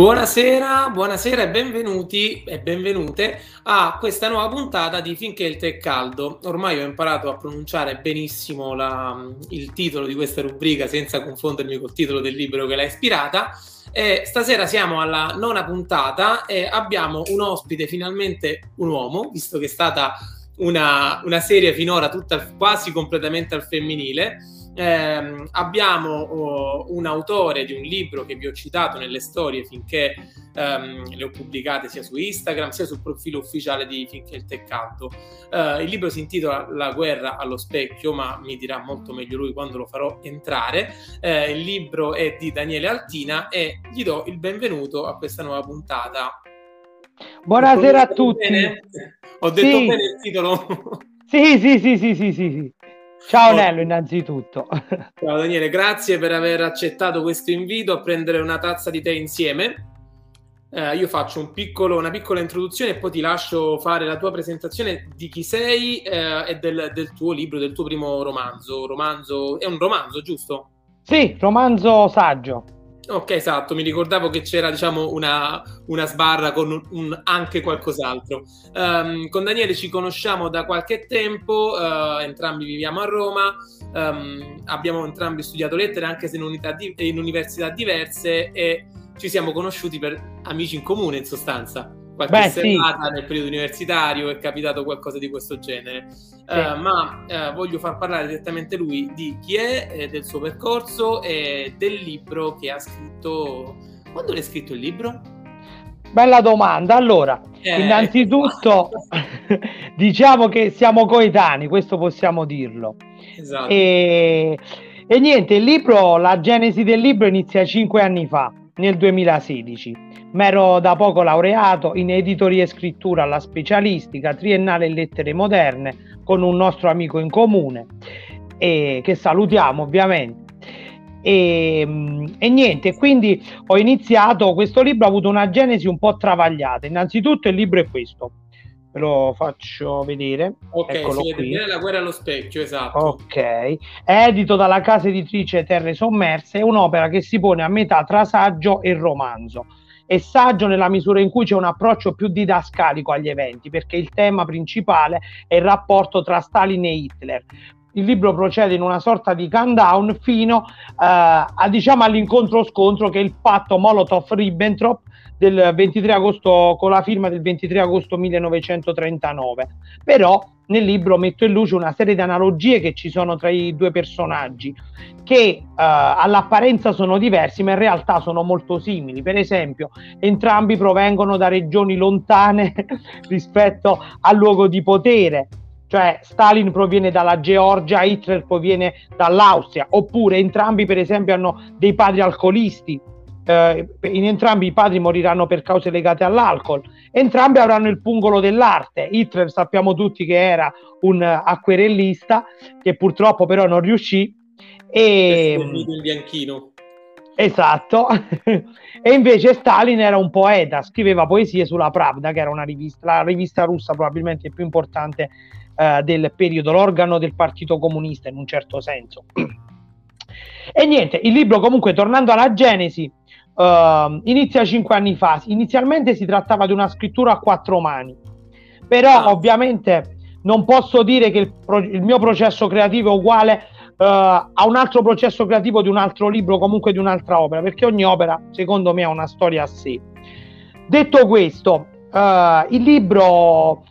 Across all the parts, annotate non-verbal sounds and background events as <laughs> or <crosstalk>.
Buonasera, buonasera e benvenuti e benvenute a questa nuova puntata di Finché il tè è caldo. Ormai ho imparato a pronunciare benissimo la, il titolo di questa rubrica senza confondermi col titolo del libro che l'ha ispirata. E stasera siamo alla nona puntata e abbiamo un ospite, finalmente un uomo, visto che è stata una, una serie finora tutta quasi completamente al femminile eh, abbiamo oh, un autore di un libro che vi ho citato nelle storie finché ehm, le ho pubblicate sia su Instagram sia sul profilo ufficiale di Finché il Tè Caldo. Eh, il libro si intitola La guerra allo specchio, ma mi dirà molto meglio lui quando lo farò entrare. Eh, il libro è di Daniele Altina e gli do il benvenuto a questa nuova puntata. Buonasera a tutti. Bene? Ho detto sì. bene il titolo? Sì, sì, sì, sì, sì, sì. Ciao Nello, innanzitutto. Ciao Daniele, grazie per aver accettato questo invito a prendere una tazza di tè insieme. Eh, io faccio un piccolo, una piccola introduzione e poi ti lascio fare la tua presentazione di chi sei eh, e del, del, tuo libro, del tuo primo romanzo. romanzo. È un romanzo, giusto? Sì, romanzo saggio. Ok, esatto, mi ricordavo che c'era diciamo una, una sbarra con un, un anche qualcos'altro. Um, con Daniele ci conosciamo da qualche tempo, uh, entrambi viviamo a Roma, um, abbiamo entrambi studiato lettere anche se in, di, in università diverse e ci siamo conosciuti per amici in comune in sostanza qualche Beh, serata sì. nel periodo universitario è capitato qualcosa di questo genere. Sì. Uh, ma uh, voglio far parlare direttamente lui di chi è, eh, del suo percorso e del libro che ha scritto. Quando l'hai scritto il libro? Bella domanda. Allora, eh, innanzitutto <laughs> diciamo che siamo coetanei, questo possiamo dirlo. Esatto. E, e niente, il libro, la genesi del libro inizia cinque anni fa, nel 2016 Mi ero da poco laureato in editoria e scrittura alla specialistica triennale in lettere moderne con un nostro amico in comune e che salutiamo ovviamente. E, e, niente, quindi ho iniziato questo libro, ha avuto una genesi un po' travagliata. Innanzitutto il libro è questo, ve lo faccio vedere. Ok, Eccolo si vede la guerra allo specchio, esatto. Ok, è edito dalla casa editrice Terre Sommerse, è un'opera che si pone a metà tra saggio e romanzo. È saggio nella misura in cui c'è un approccio più didascalico agli eventi, perché il tema principale è il rapporto tra Stalin e Hitler. Il libro procede in una sorta di countdown fino uh, a, diciamo, all'incontro-scontro che è il patto Molotov-Ribbentrop del 23 agosto con la firma del 23 agosto 1939. Però nel libro metto in luce una serie di analogie che ci sono tra i due personaggi che uh, all'apparenza sono diversi ma in realtà sono molto simili. Per esempio, entrambi provengono da regioni lontane <laughs> rispetto al luogo di potere. Cioè Stalin proviene dalla Georgia, Hitler proviene dall'Austria, oppure entrambi per esempio hanno dei padri alcolisti, eh, in entrambi i padri moriranno per cause legate all'alcol, entrambi avranno il pungolo dell'arte. Hitler sappiamo tutti che era un acquerellista che purtroppo però non riuscì. E... Il bianchino. Esatto, <laughs> e invece Stalin era un poeta, scriveva poesie sulla Pravda, che era una rivista, la rivista russa probabilmente più importante eh, del periodo, l'organo del Partito Comunista in un certo senso. <clears throat> E niente, il libro comunque tornando alla Genesi, uh, inizia cinque anni fa. Inizialmente si trattava di una scrittura a quattro mani, però ah. ovviamente non posso dire che il, pro- il, mio processo creativo è uguale uh, a un altro processo creativo di un altro libro, comunque di un'altra opera, perché ogni opera, secondo me, ha una storia a sé. Detto questo, uh, il libro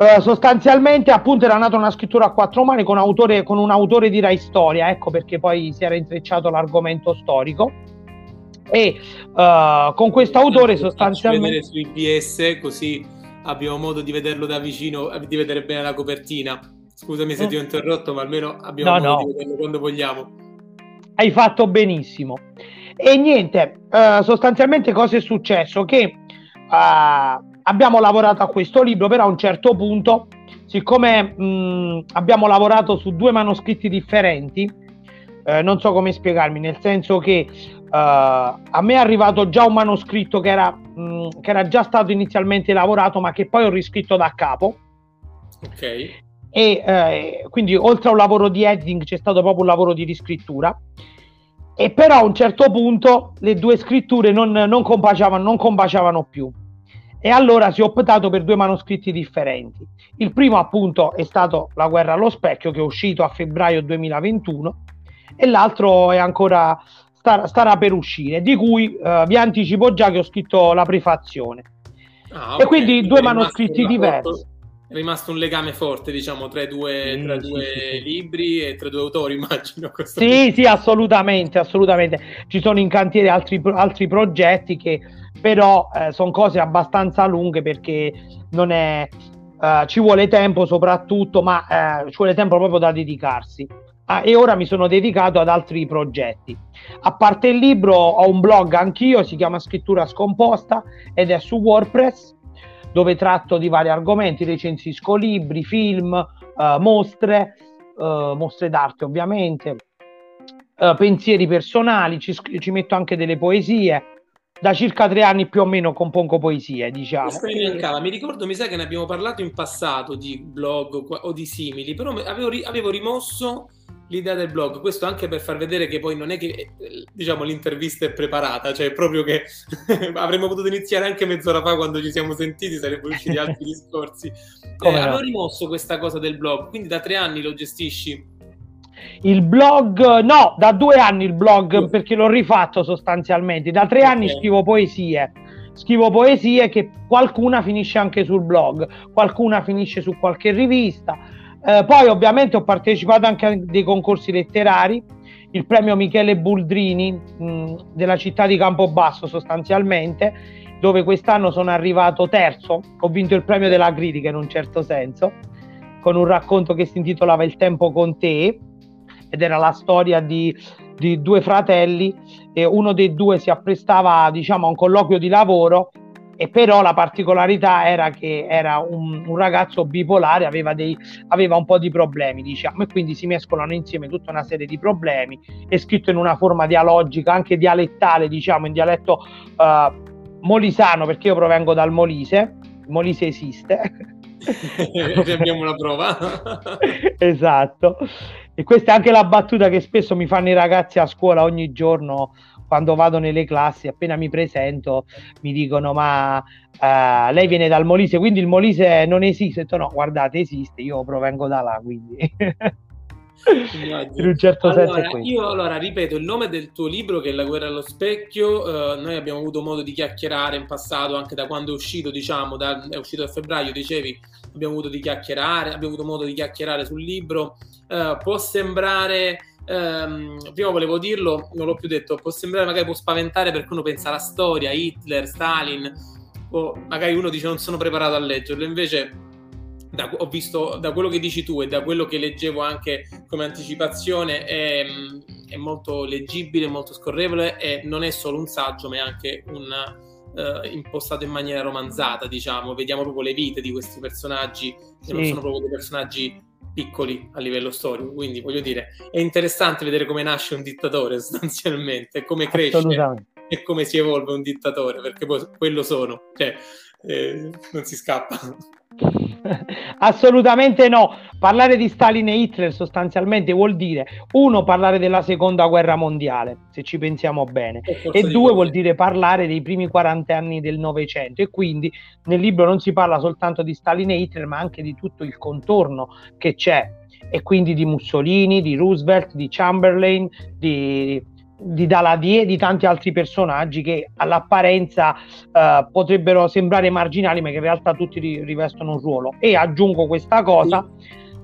Uh, sostanzialmente appunto era nata una scrittura a quattro mani con, autore, con un autore di Rai Storia, ecco perché poi si era intrecciato l'argomento storico e uh, con questo autore sostanzialmente su IPS così abbiamo modo di vederlo da vicino di vedere bene la copertina. Scusami se ti ho interrotto ma almeno abbiamo no, modo no. di vederlo quando vogliamo. Hai fatto benissimo. E niente uh, sostanzialmente cosa è successo? Che uh, abbiamo lavorato a questo libro però a un certo punto siccome mh, abbiamo lavorato su due manoscritti differenti eh, non so come spiegarmi, nel senso che a me è arrivato già un manoscritto che era, mh, che era già stato inizialmente lavorato, ma che poi ho riscritto da capo. Ok. E eh, quindi oltre a un lavoro di editing c'è stato proprio un lavoro di riscrittura. e però a un certo punto le due scritture non, non, combaciavano, non combaciavano più e allora si è optato per due manoscritti differenti. Il primo appunto è stato La guerra allo specchio che è uscito a febbraio 2021 e l'altro è ancora star, starà per uscire, di cui uh, vi anticipo già che ho scritto la prefazione. Ah, okay. E quindi due manoscritti diversi è rimasto un legame forte, diciamo, tra i due, sì, tra sì, due sì, libri e tra i due autori, <laughs> immagino. Sì, punto. sì, assolutamente, assolutamente. Ci sono in cantiere altri, altri progetti che però eh, sono cose abbastanza lunghe perché non è... Uh, ci vuole tempo soprattutto, ma uh, ci vuole tempo proprio da dedicarsi. Ah, e ora mi sono dedicato ad altri progetti. A parte il libro, ho un blog anch'io, si chiama Scrittura Scomposta ed è su WordPress dove tratto di vari argomenti, recensisco libri, film, uh, mostre, uh, mostre d'arte ovviamente, uh, pensieri personali, ci, ci, metto anche delle poesie. Da circa tre anni più o meno compongo poesie, diciamo. Mi ricordo, mi sa che ne abbiamo parlato in passato di blog o di simili, però avevo, avevo rimosso l'idea del blog, questo anche per far vedere che poi non è che diciamo l'intervista è preparata, cioè proprio che <laughs> avremmo potuto iniziare anche mezz'ora fa quando ci siamo sentiti, sarebbero usciti altri <laughs> discorsi. Eh, avevo rimosso questa cosa del blog, quindi da tre anni lo gestisci? Il blog, no, da due anni il blog perché l'ho rifatto sostanzialmente, da tre okay. anni scrivo poesie scrivo poesie che qualcuna finisce anche sul blog, qualcuna finisce su qualche rivista, eh, poi ovviamente ho partecipato anche a dei concorsi letterari, il premio Michele Buldrini mh, della città di Campobasso sostanzialmente, dove quest'anno sono arrivato terzo, ho vinto il premio della critica in un certo senso, con un racconto che si intitolava Il tempo con te ed era la storia di, di due fratelli e uno dei due si apprestava diciamo, a un colloquio di lavoro e però la particolarità era che era un, un ragazzo bipolare, aveva, dei, aveva, un po' di problemi, diciamo, e quindi si mescolano insieme tutta una serie di problemi, è scritto in una forma dialogica, anche dialettale, diciamo, in dialetto uh, molisano, perché io provengo dal Molise, Molise esiste. <laughs> abbiamo la prova. <laughs> esatto. E questa è anche la battuta che spesso mi fanno i ragazzi a scuola ogni giorno quando vado nelle classi, appena mi presento, mi dicono: Ma uh, lei viene dal Molise, quindi il Molise non esiste. Detto, no, guardate, esiste, io provengo da là, quindi. in un certo allora, senso io allora ripeto il nome del tuo libro che è La guerra allo specchio uh, noi abbiamo avuto modo di chiacchierare in passato anche da quando è uscito diciamo da, è uscito a febbraio dicevi abbiamo avuto di chiacchierare abbiamo avuto modo di chiacchierare sul libro uh, può sembrare ehm, prima volevo dirlo, non l'ho più detto, può sembrare magari può spaventare perché uno pensa alla storia, Hitler, Stalin, o magari uno dice non sono preparato a leggerlo, invece da, ho visto da quello che dici tu e da quello che leggevo anche come anticipazione è, è molto leggibile, molto scorrevole e non è solo un saggio ma è anche un... Uh, impostato in maniera romanzata, diciamo, vediamo proprio le vite di questi personaggi che sì. non sono proprio dei personaggi piccoli a livello storico, quindi voglio dire, è interessante vedere come nasce un dittatore <laughs> sostanzialmente, come cresce e come si evolve un dittatore, perché poi quello sono, cioè eh, non si scappa. <laughs> Assolutamente no. Parlare di Stalin e Hitler sostanzialmente vuol dire uno parlare della seconda guerra mondiale, se ci pensiamo bene, e due vuol dire parlare dei primi 40 anni del Novecento. E quindi nel libro non si parla soltanto di Stalin e Hitler, ma anche di tutto il contorno che c'è, e quindi di Mussolini, di Roosevelt, di Chamberlain, di di Daladier e di tanti altri personaggi che all'apparenza eh, potrebbero sembrare marginali, ma che in realtà tutti rivestono un ruolo. E aggiungo questa cosa.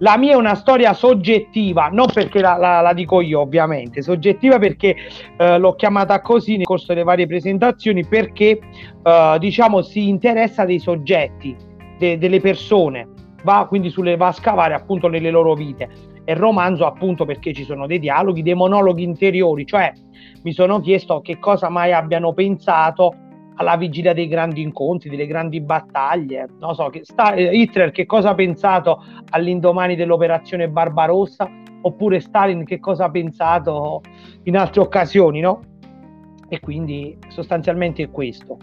La mia è una storia soggettiva, non perché la, la, la dico io ovviamente, soggettiva perché eh, l'ho chiamata così nel corso delle varie presentazioni perché eh, diciamo si interessa dei soggetti, de, delle persone, va quindi sulle, va a scavare appunto nelle loro vite. E romanzo appunto perché ci sono dei dialoghi, dei monologhi interiori, cioè mi sono chiesto che cosa mai abbiano pensato alla vigilia dei grandi incontri, delle grandi battaglie. Non so, che sta, eh, Hitler che cosa ha pensato all'indomani dell'operazione Barbarossa, oppure Stalin che cosa ha pensato in altre occasioni, no? E quindi sostanzialmente è questo.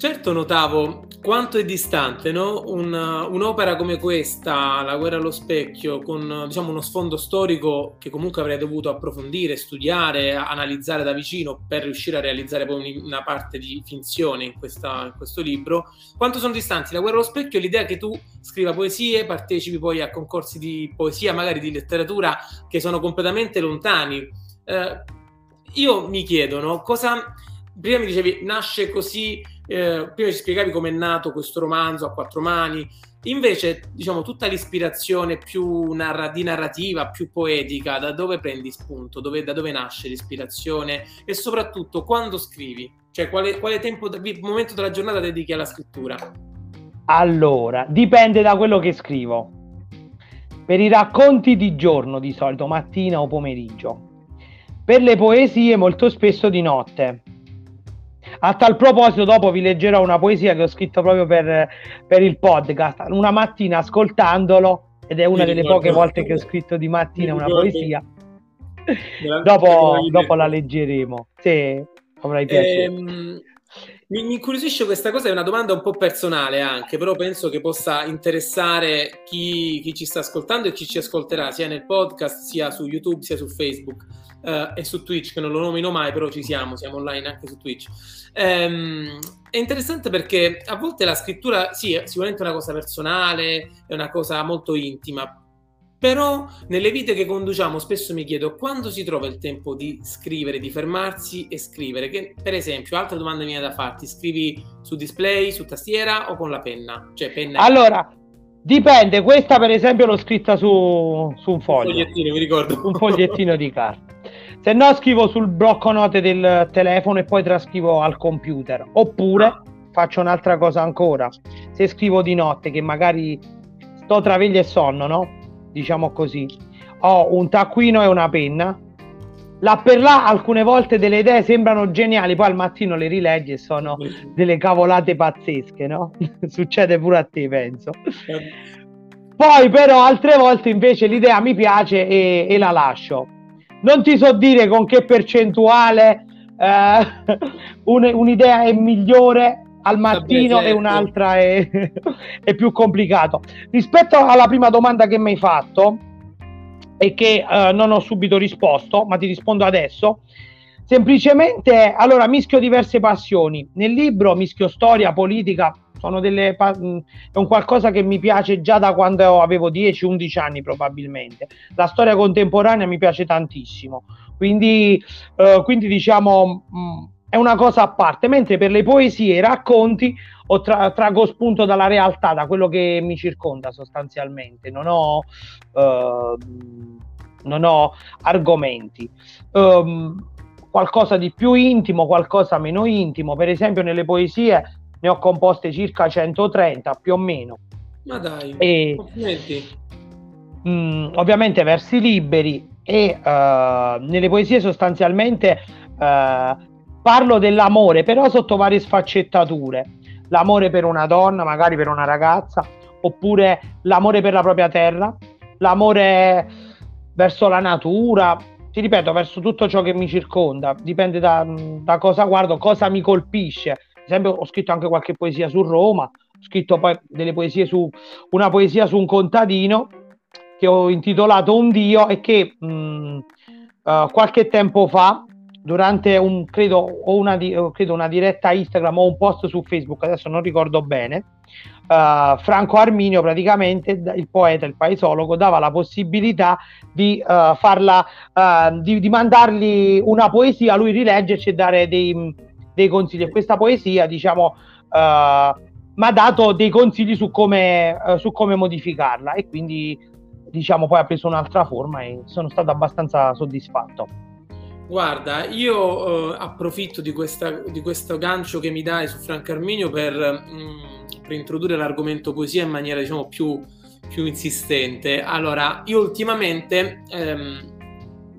Certo notavo quanto è distante no? Un, un'opera come questa, La guerra allo specchio, con diciamo, uno sfondo storico che comunque avrei dovuto approfondire, studiare, analizzare da vicino per riuscire a realizzare poi una parte di finzione in, questa, in questo libro. Quanto sono distanti La guerra allo specchio e l'idea che tu scriva poesie, partecipi poi a concorsi di poesia, magari di letteratura, che sono completamente lontani. Eh, io mi chiedo, no? cosa... Prima mi dicevi, nasce così eh, prima ci spiegavi come è nato questo romanzo a quattro mani, invece diciamo tutta l'ispirazione più narra- di narrativa, più poetica, da dove prendi spunto, dove, da dove nasce l'ispirazione e soprattutto quando scrivi, cioè quale, quale tempo, momento della giornata dedichi alla scrittura? Allora, dipende da quello che scrivo. Per i racconti di giorno di solito, mattina o pomeriggio. Per le poesie molto spesso di notte a tal proposito, dopo vi leggerò una poesia che ho scritto proprio per, per il podcast. Una mattina ascoltandolo, ed è una delle poche volte che ho scritto di mattina una poesia. <laughs> dopo, dopo la leggeremo. Sì, avrai piacere. Ehm, mi, mi incuriosisce questa cosa, è una domanda un po' personale anche, però penso che possa interessare chi, chi, ci sta ascoltando e chi ci ascolterà sia nel podcast, sia su YouTube, sia su Facebook uh, e su Twitch, che non lo nomino mai, però ci siamo, siamo online anche su Twitch. Um, è interessante perché a volte la scrittura, sì, è sicuramente una cosa personale, è una cosa molto intima, però nelle vite che conduciamo spesso mi chiedo quando si trova il tempo di scrivere, di fermarsi e scrivere. Che, per esempio, altra domanda mia da farti, scrivi su display, su tastiera o con la penna? Cioè penna allora, dipende, questa per esempio l'ho scritta su, su un foglio. Un fogliettino, mi ricordo. Un fogliettino di carta. Se no scrivo sul blocco note del telefono e poi trascrivo al computer. Oppure faccio un'altra cosa ancora. Se scrivo di notte, che magari sto tra veglia e sonno, no? diciamo così. Ho un taccuino e una penna. Là per là alcune volte delle idee sembrano geniali, poi al mattino le rileggi e sono delle cavolate pazzesche, no? <laughs> Succede pure a te, penso. Poi però altre volte invece l'idea mi piace e, e la lascio. Non ti so dire con che percentuale eh, un, un'idea è migliore al mattino Vabbè, certo. e un'altra è, <laughs> è, più complicato. Rispetto alla prima domanda che mi hai fatto e che uh, non ho subito risposto, ma ti rispondo adesso. Semplicemente, allora, mischio diverse passioni. Nel libro mischio storia, politica, sono delle, è un qualcosa che mi piace già da quando avevo 10-11 anni probabilmente. La storia contemporanea mi piace tantissimo. Quindi, uh, quindi diciamo... Mh, è una cosa a parte, mentre per le poesie e i racconti ho tra- trago spunto dalla realtà, da quello che mi circonda sostanzialmente, non ho, uh, non ho argomenti. Um, qualcosa di più intimo, qualcosa meno intimo, per esempio nelle poesie ne ho composte circa 130 più o meno. Ma dai, e, complimenti. Mh, mm, ovviamente versi liberi e uh, nelle poesie sostanzialmente uh, parlo dell'amore, però sotto varie sfaccettature. L'amore per una donna, magari per una ragazza, oppure l'amore per la propria terra, l'amore verso la natura, ti ripeto, verso tutto ciò che mi circonda, dipende da, da cosa guardo, cosa mi colpisce. Esempio, ho scritto anche qualche poesia su Roma, ho scritto poi delle poesie su una poesia su un contadino che ho intitolato Un Dio e che mh, uh, qualche tempo fa durante un credo, una, credo una diretta Instagram o un post su Facebook, adesso non ricordo bene. Uh, Franco Arminio, praticamente il poeta, il paesologo, dava la possibilità di uh, farla, uh, di, di, mandargli una poesia, lui rileggerci e dare dei, dei consigli. E questa poesia, diciamo, mi ha dato dei consigli su come, su come modificarla e quindi, diciamo, poi ha preso un'altra forma e sono stato abbastanza soddisfatto. Guarda, io eh, approfitto di, questa, di, questo gancio che mi dai su Franco Arminio per, mh, mm, per introdurre l'argomento poesia in maniera diciamo più, più insistente. Allora, io ultimamente, ehm,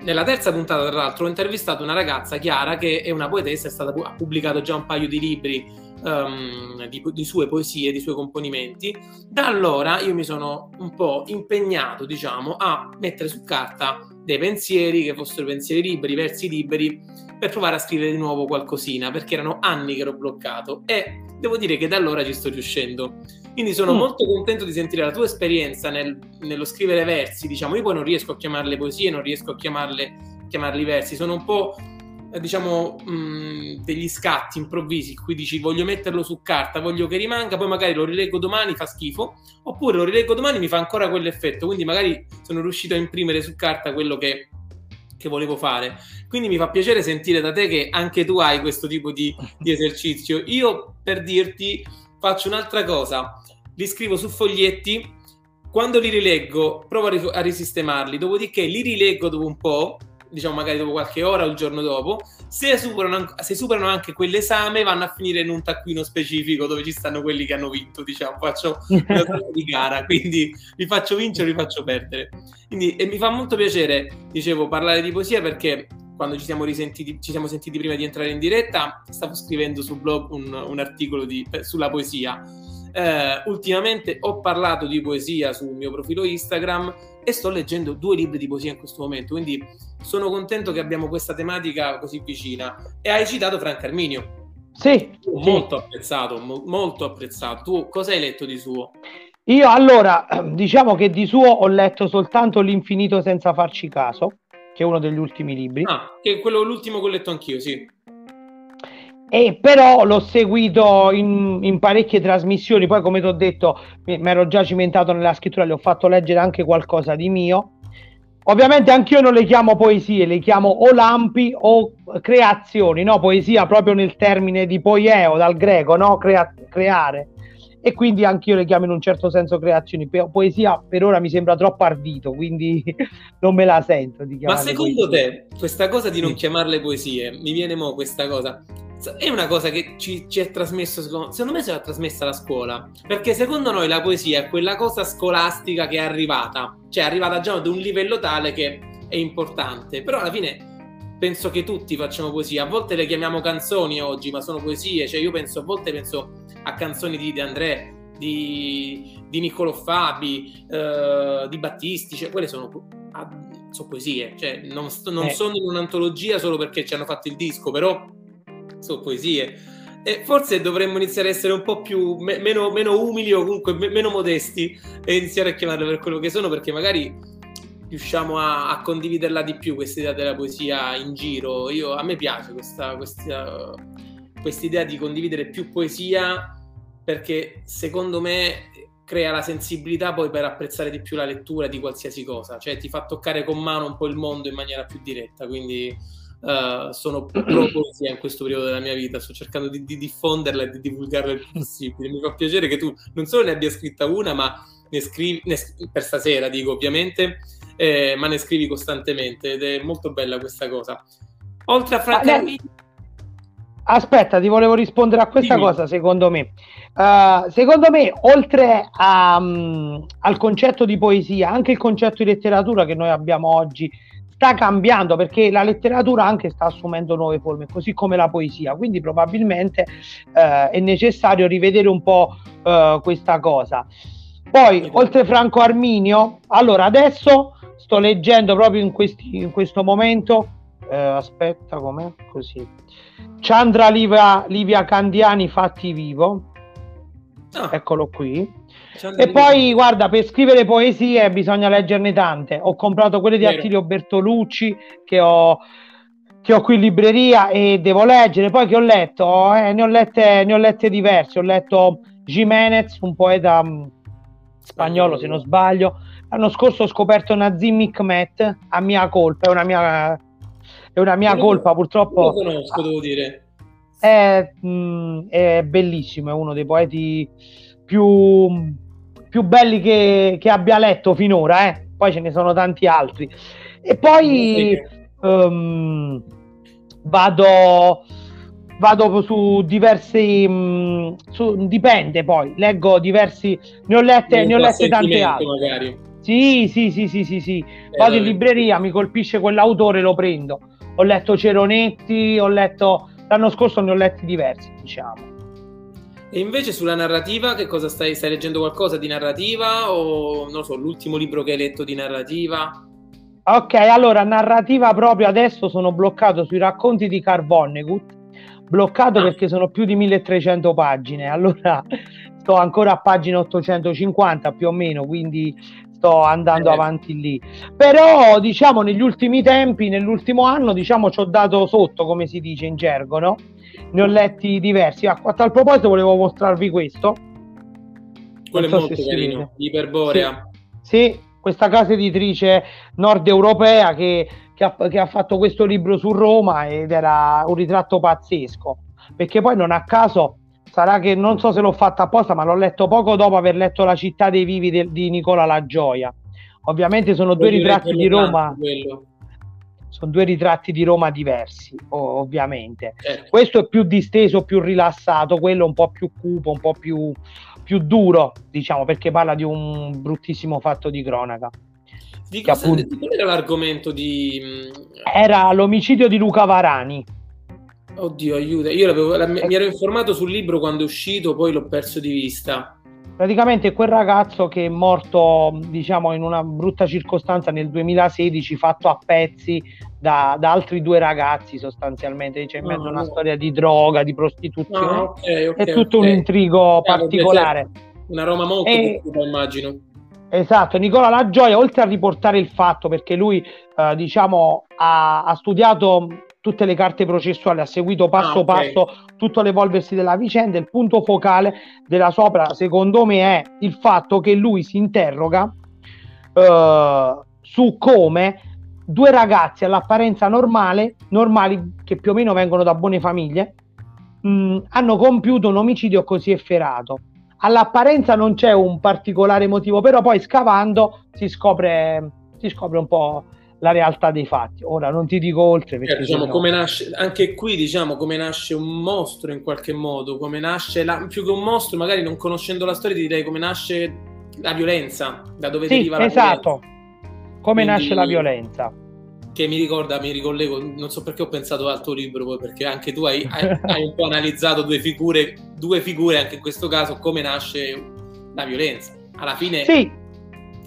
nella terza puntata tra l'altro, ho intervistato una ragazza, Chiara, che è una poetessa, è stata, ha pubblicato già un paio di libri um, di, di, sue poesie, di suoi componimenti. Da allora io mi sono un po' impegnato, diciamo, a mettere su carta dei pensieri che fossero pensieri liberi, versi liberi, per provare a scrivere di nuovo qualcosina, perché erano anni che ero bloccato e devo dire che da allora ci sto riuscendo. Quindi sono mm. molto contento di sentire la tua esperienza nel, nello scrivere versi. Diciamo, io poi non riesco a chiamarle poesie, non riesco a chiamarle, chiamarli versi, sono un po' eh, diciamo mh, mm, degli scatti improvvisi qui dici voglio metterlo su carta voglio che rimanga poi magari lo rileggo domani fa schifo oppure lo rileggo domani mi fa ancora quell'effetto quindi magari sono riuscito a imprimere su carta quello che, che volevo fare quindi mi fa piacere sentire da te che anche tu hai questo tipo di, di esercizio io per dirti faccio un'altra cosa. Li scrivo su foglietti. Quando li rileggo provo a, a risistemarli. Dopodiché li rileggo dopo un po' diciamo magari dopo qualche ora o il giorno dopo, se superano, se superano, anche quell'esame vanno a finire in un taccuino specifico dove ci stanno quelli che hanno vinto, diciamo, faccio una <laughs> sorta di gara, quindi li faccio vincere o li faccio perdere. Quindi, e mi fa molto piacere, dicevo, parlare di poesia perché quando ci siamo, risentiti, ci siamo sentiti prima di entrare in diretta, stavo scrivendo sul blog un, un articolo di, sulla poesia. Eh, ultimamente ho parlato di poesia sul mio profilo Instagram e sto leggendo due libri di poesia in questo momento, quindi sono contento che abbiamo questa tematica così vicina. E hai citato Franco Arminio. Sì, molto sì. apprezzato, mo- molto apprezzato. Tu cosa hai letto di suo? Io allora, <clears throat> diciamo che di suo ho letto soltanto L'infinito senza farci caso, che è uno degli ultimi libri. Ah, che è quello l'ultimo che ho letto anch'io, sì. E però l'ho seguito in, in parecchie trasmissioni, poi come ti ho detto mi ero già cimentato nella scrittura, le ho fatto leggere anche qualcosa di mio Ovviamente anch'io non le chiamo poesie, le chiamo o lampi o creazioni, no? Poesia proprio nel termine di poieo, dal greco, no? Crea- creare. E quindi anch'io le chiamo in un certo senso creazioni. poesia per ora mi sembra troppo ardito, quindi <laughs> non me la sento di Ma secondo poesie. te, questa cosa di non chiamarle poesie, mi viene mo questa cosa, è una cosa che ci, ci è trasmesso, secondo, secondo me si è trasmessa la scuola, perché secondo noi la poesia è quella cosa scolastica che è arrivata, cioè è arrivata già ad un livello tale che è importante, però alla fine penso che tutti facciamo poesia, a volte le chiamiamo canzoni oggi, ma sono poesie, cioè io penso, a volte penso a canzoni di De André, di, di Niccolò Fabi, eh, di Battisti, cioè quelle sono, ah, sono poesie, cioè non, non eh. sono in un'antologia solo perché ci hanno fatto il disco, però sono poesie. E forse dovremmo iniziare a essere un po' più me, meno, meno, umili o comunque me, meno modesti e iniziare a chiamarle per quello che sono, perché magari riusciamo a, a condividerla di più questa idea della poesia in giro. Io, a me piace questa, questa idea di condividere più poesia perché secondo me crea la sensibilità poi per apprezzare di più la lettura di qualsiasi cosa, cioè ti fa toccare con mano un po' il mondo in maniera più diretta, quindi Uh, sono pro <clears throat> poesia in questo periodo della mia vita, sto cercando di, di, diffonderla e di divulgarla il più possibile. Mi fa piacere che tu non solo ne abbia scritta una, ma ne scrivi, ne, per stasera dico ovviamente, eh, ma ne scrivi costantemente ed è molto bella questa cosa. Oltre a Franca ah, Aspetta, ti volevo rispondere a questa Dimmi. cosa, secondo me. Uh, secondo me, oltre a, um, al concetto di poesia, anche il concetto di letteratura che noi abbiamo oggi sta cambiando perché la letteratura anche sta assumendo nuove forme, così come la poesia. Quindi probabilmente eh, è necessario rivedere un po' eh, questa cosa. Poi, oltre Franco Arminio, allora adesso sto leggendo proprio in, questi, in questo momento. Eh, aspetta, com'è? Così. Chandra Livia, Livia Candiani Fatti Vivo. Ah. Eccolo qui. E poi, guarda, per scrivere poesie bisogna leggerne tante. Ho comprato quelle di Vero. Attilio Bertolucci che ho, che ho, qui in libreria e devo leggere. Poi che ho letto? Eh, ne, ho lette, ne ho lette diverse. Ho letto Jimenez, un poeta mm, spagnolo, se non sbaglio. L'anno scorso ho scoperto Nazim Hikmet, a mia colpa, è una mia, è una mia colpa, purtroppo. Lo conosco, devo dire. È, mh, mm, è bellissimo, è uno dei poeti più, più belli che, che, abbia letto finora, eh? poi ce ne sono tanti altri. E poi um, vado, vado su diversi, um, su, dipende poi, leggo diversi, ne ho lette, ne ho lette tante altre. Magari. Sì, sì, sì, sì, sì, sì. Eh, vado in libreria, mi colpisce quell'autore, lo prendo. Ho letto Ceronetti, ho letto l'anno scorso ne ho letti diversi, diciamo. E invece sulla narrativa, che cosa stai, stai leggendo qualcosa di narrativa o non so, l'ultimo libro che hai letto di narrativa? Ok, allora narrativa proprio adesso sono bloccato sui racconti di Carl Vonnegut bloccato ah. perché sono più di 1300 pagine, allora <laughs> sto ancora a pagina 850 più o meno, quindi sto andando eh. avanti lì. Però, diciamo, negli ultimi tempi, nell'ultimo anno, diciamo, ci ho dato sotto, come si dice in gergo, no? Ne ho letti diversi. A, a tal proposito volevo mostrarvi questo. Quello so è molto carino, Iperborea. Sì, sì, questa casa editrice nord europea che, che, ha, che ha fatto questo libro su Roma ed era un ritratto pazzesco. Perché poi non a caso sarà che non so se l'ho fatta apposta, ma l'ho letto poco dopo aver letto La città dei vivi de, di Nicola La Gioia. Ovviamente sono due ritratti di Roma. Sono due ritratti di Roma diversi, ovviamente. Eh. Questo è più disteso, più rilassato, quello un po' più cupo, un po' più, più duro, diciamo, perché parla di un bruttissimo fatto di cronaca. Di cosa appunto... era l'argomento di... Era l'omicidio di Luca Varani Oddio, aiuta. Io la, mi ero informato sul libro quando è uscito, poi l'ho perso di vista. Praticamente quel ragazzo che è morto, diciamo, in una brutta circostanza nel 2016, fatto a pezzi da, da altri due ragazzi, sostanzialmente. C'è in mezzo no, una no. storia di droga, di prostituzione. No, okay, okay, è tutto okay. un intrigo particolare. Una Roma molto e... Piccola, immagino. Esatto, Nicola La Gioia, oltre a riportare il fatto, perché lui eh, diciamo, ha, ha, studiato tutte le carte processuali, ha seguito passo ah, okay. passo tutto l'evolversi della vicenda. Il punto focale della sua opera, secondo me, è il fatto che lui si interroga uh, su come due ragazzi all'apparenza normale, normali, che più o meno vengono da buone famiglie, mh, mm, hanno compiuto un omicidio così efferato. All'apparenza non c'è un particolare motivo, però poi scavando si scopre, si scopre un po' la realtà dei fatti. Ora non ti dico oltre perché eh, diciamo, come nasce, anche qui diciamo come nasce un mostro in qualche modo, come nasce la, più che un mostro, magari non conoscendo la storia ti direi come nasce la violenza, da dove sì, deriva la esatto. violenza. Come Quindi, nasce la violenza. Che mi ricorda, mi ricollego, non so perché ho pensato al tuo libro poi, perché anche tu hai, hai, <laughs> hai un po' analizzato due figure, due figure anche in questo caso, come nasce la violenza. Alla fine sì.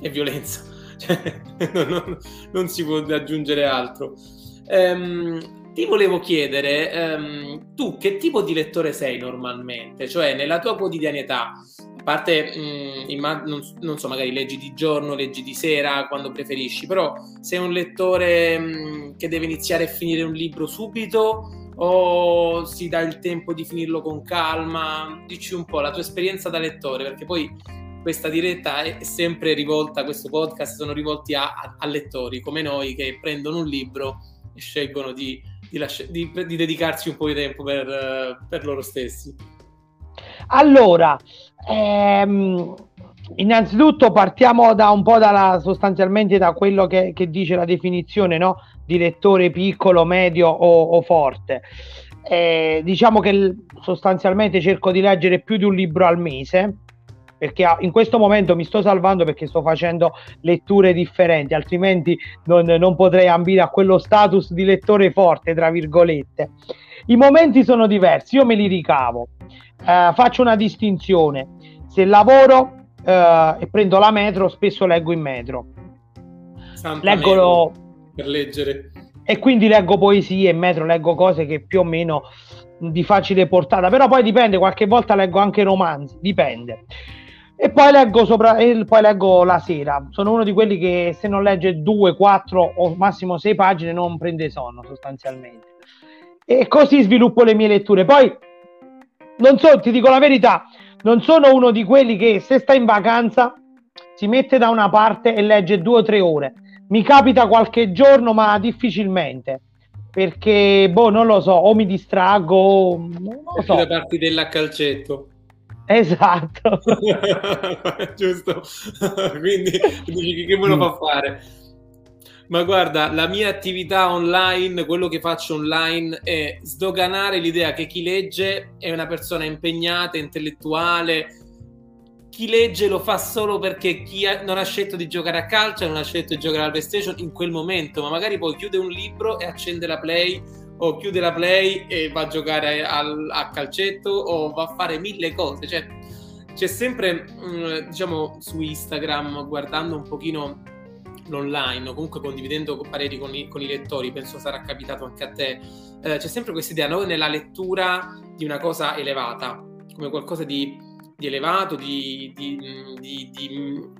è violenza <laughs> cioè, non, non, si può aggiungere altro. Um, ti volevo chiedere, um, tu che tipo di lettore sei normalmente? Cioè, nella tua quotidianità, a parte, um, imma- non, non, so, magari leggi di giorno, leggi di sera, quando preferisci, però sei un lettore um, che deve iniziare a finire un libro subito o si dà il tempo di finirlo con calma? Dici un po' la tua esperienza da lettore, perché poi questa diretta è sempre rivolta, questo podcast sono rivolti a, a, a lettori come noi che prendono un libro e scelgono di, di, lasci- di, di dedicarsi un po' di tempo per, per loro stessi. Allora, ehm, innanzitutto partiamo da un po' dalla, sostanzialmente da quello che, che dice la definizione no? di lettore piccolo, medio o, o forte. Eh, diciamo che sostanzialmente cerco di leggere più di un libro al mese perché in questo momento mi sto salvando perché sto facendo letture differenti, altrimenti non, non potrei ambire a quello status di lettore forte, tra virgolette. I momenti sono diversi, io me li ricavo, eh, faccio una distinzione. Se lavoro eh, e prendo la metro, spesso leggo in metro. Santa leggo lo... per leggere. E quindi leggo poesie in metro, leggo cose che più o meno di facile portata, però poi dipende, qualche volta leggo anche romanzi, dipende. E poi leggo, sopra, e poi leggo la sera. Sono uno di quelli che se non legge due, quattro o massimo sei pagine non prende sonno sostanzialmente. E così sviluppo le mie letture. Poi, non so, ti dico la verità, non sono uno di quelli che se sta in vacanza si mette da una parte e legge due o tre ore. Mi capita qualche giorno, ma difficilmente. Perché, boh, non lo so, o mi distraggo, o non lo so. Da parti della calcetto. Esatto. <laughs> Giusto. <laughs> Quindi dici che me lo fa fare? Ma guarda, la mia attività online, quello che faccio online è sdoganare l'idea che chi legge è una persona impegnata, intellettuale. Chi legge lo fa solo perché chi non ha scelto di giocare a calcio, non ha scelto di giocare alla PlayStation in quel momento, ma magari poi chiude un libro e accende la Play o chiude la play e va a giocare al, a calcetto o va a fare mille cose. Cioè, c'è sempre, mm, diciamo, su Instagram, guardando un pochino online o comunque condividendo pareri con i, con i, lettori, penso sarà capitato anche a te, eh, c'è sempre questa idea, noi nella lettura di una cosa elevata, come qualcosa di, di elevato, di, di, di,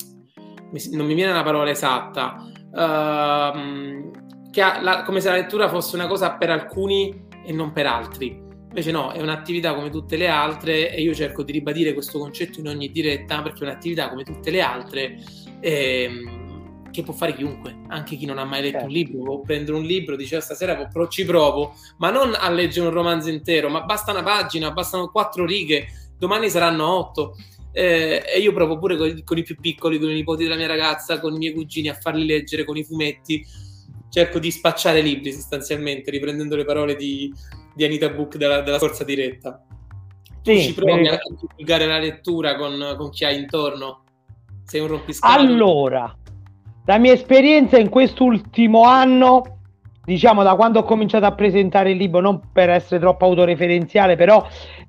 non mi viene la parola esatta, uh, che ha, la, come se la lettura fosse una cosa per alcuni e non per altri. Invece no, è un'attività come tutte le altre e io cerco di ribadire questo concetto in ogni diretta perché è un'attività come tutte le altre ehm, che può fare chiunque, anche chi non ha mai letto certo. un libro, può prendere un libro, dice oh, stasera pro- ci provo, ma non a leggere un romanzo intero, ma basta una pagina, bastano quattro righe, domani saranno otto. Eh, e io provo pure con, con, i più piccoli, con i nipoti della mia ragazza, con i miei cugini a farli leggere con i fumetti. Cerco di spacciare libri sostanzialmente, riprendendo le parole di, di Anita Book della, della scorsa diretta. Sì, ci provi a divulgare la lettura con, con, chi hai intorno? Sei un rompiscatole? Allora, la mia esperienza in quest'ultimo anno, diciamo da quando ho cominciato a presentare il libro, non per essere troppo autoreferenziale, però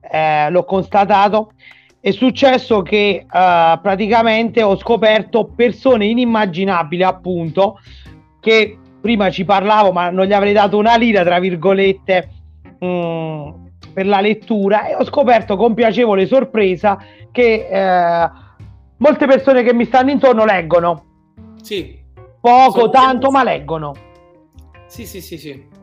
eh, l'ho constatato, è successo che eh, praticamente ho scoperto persone inimmaginabili, appunto, che prima ci parlavo, ma non gli avrei dato una lira, tra virgolette, Mm, per la lettura e ho scoperto con piacevole sorpresa che eh, molte persone che mi stanno intorno leggono. Sì. Poco, tanto, ma leggono. Sì, sì, sì, sì.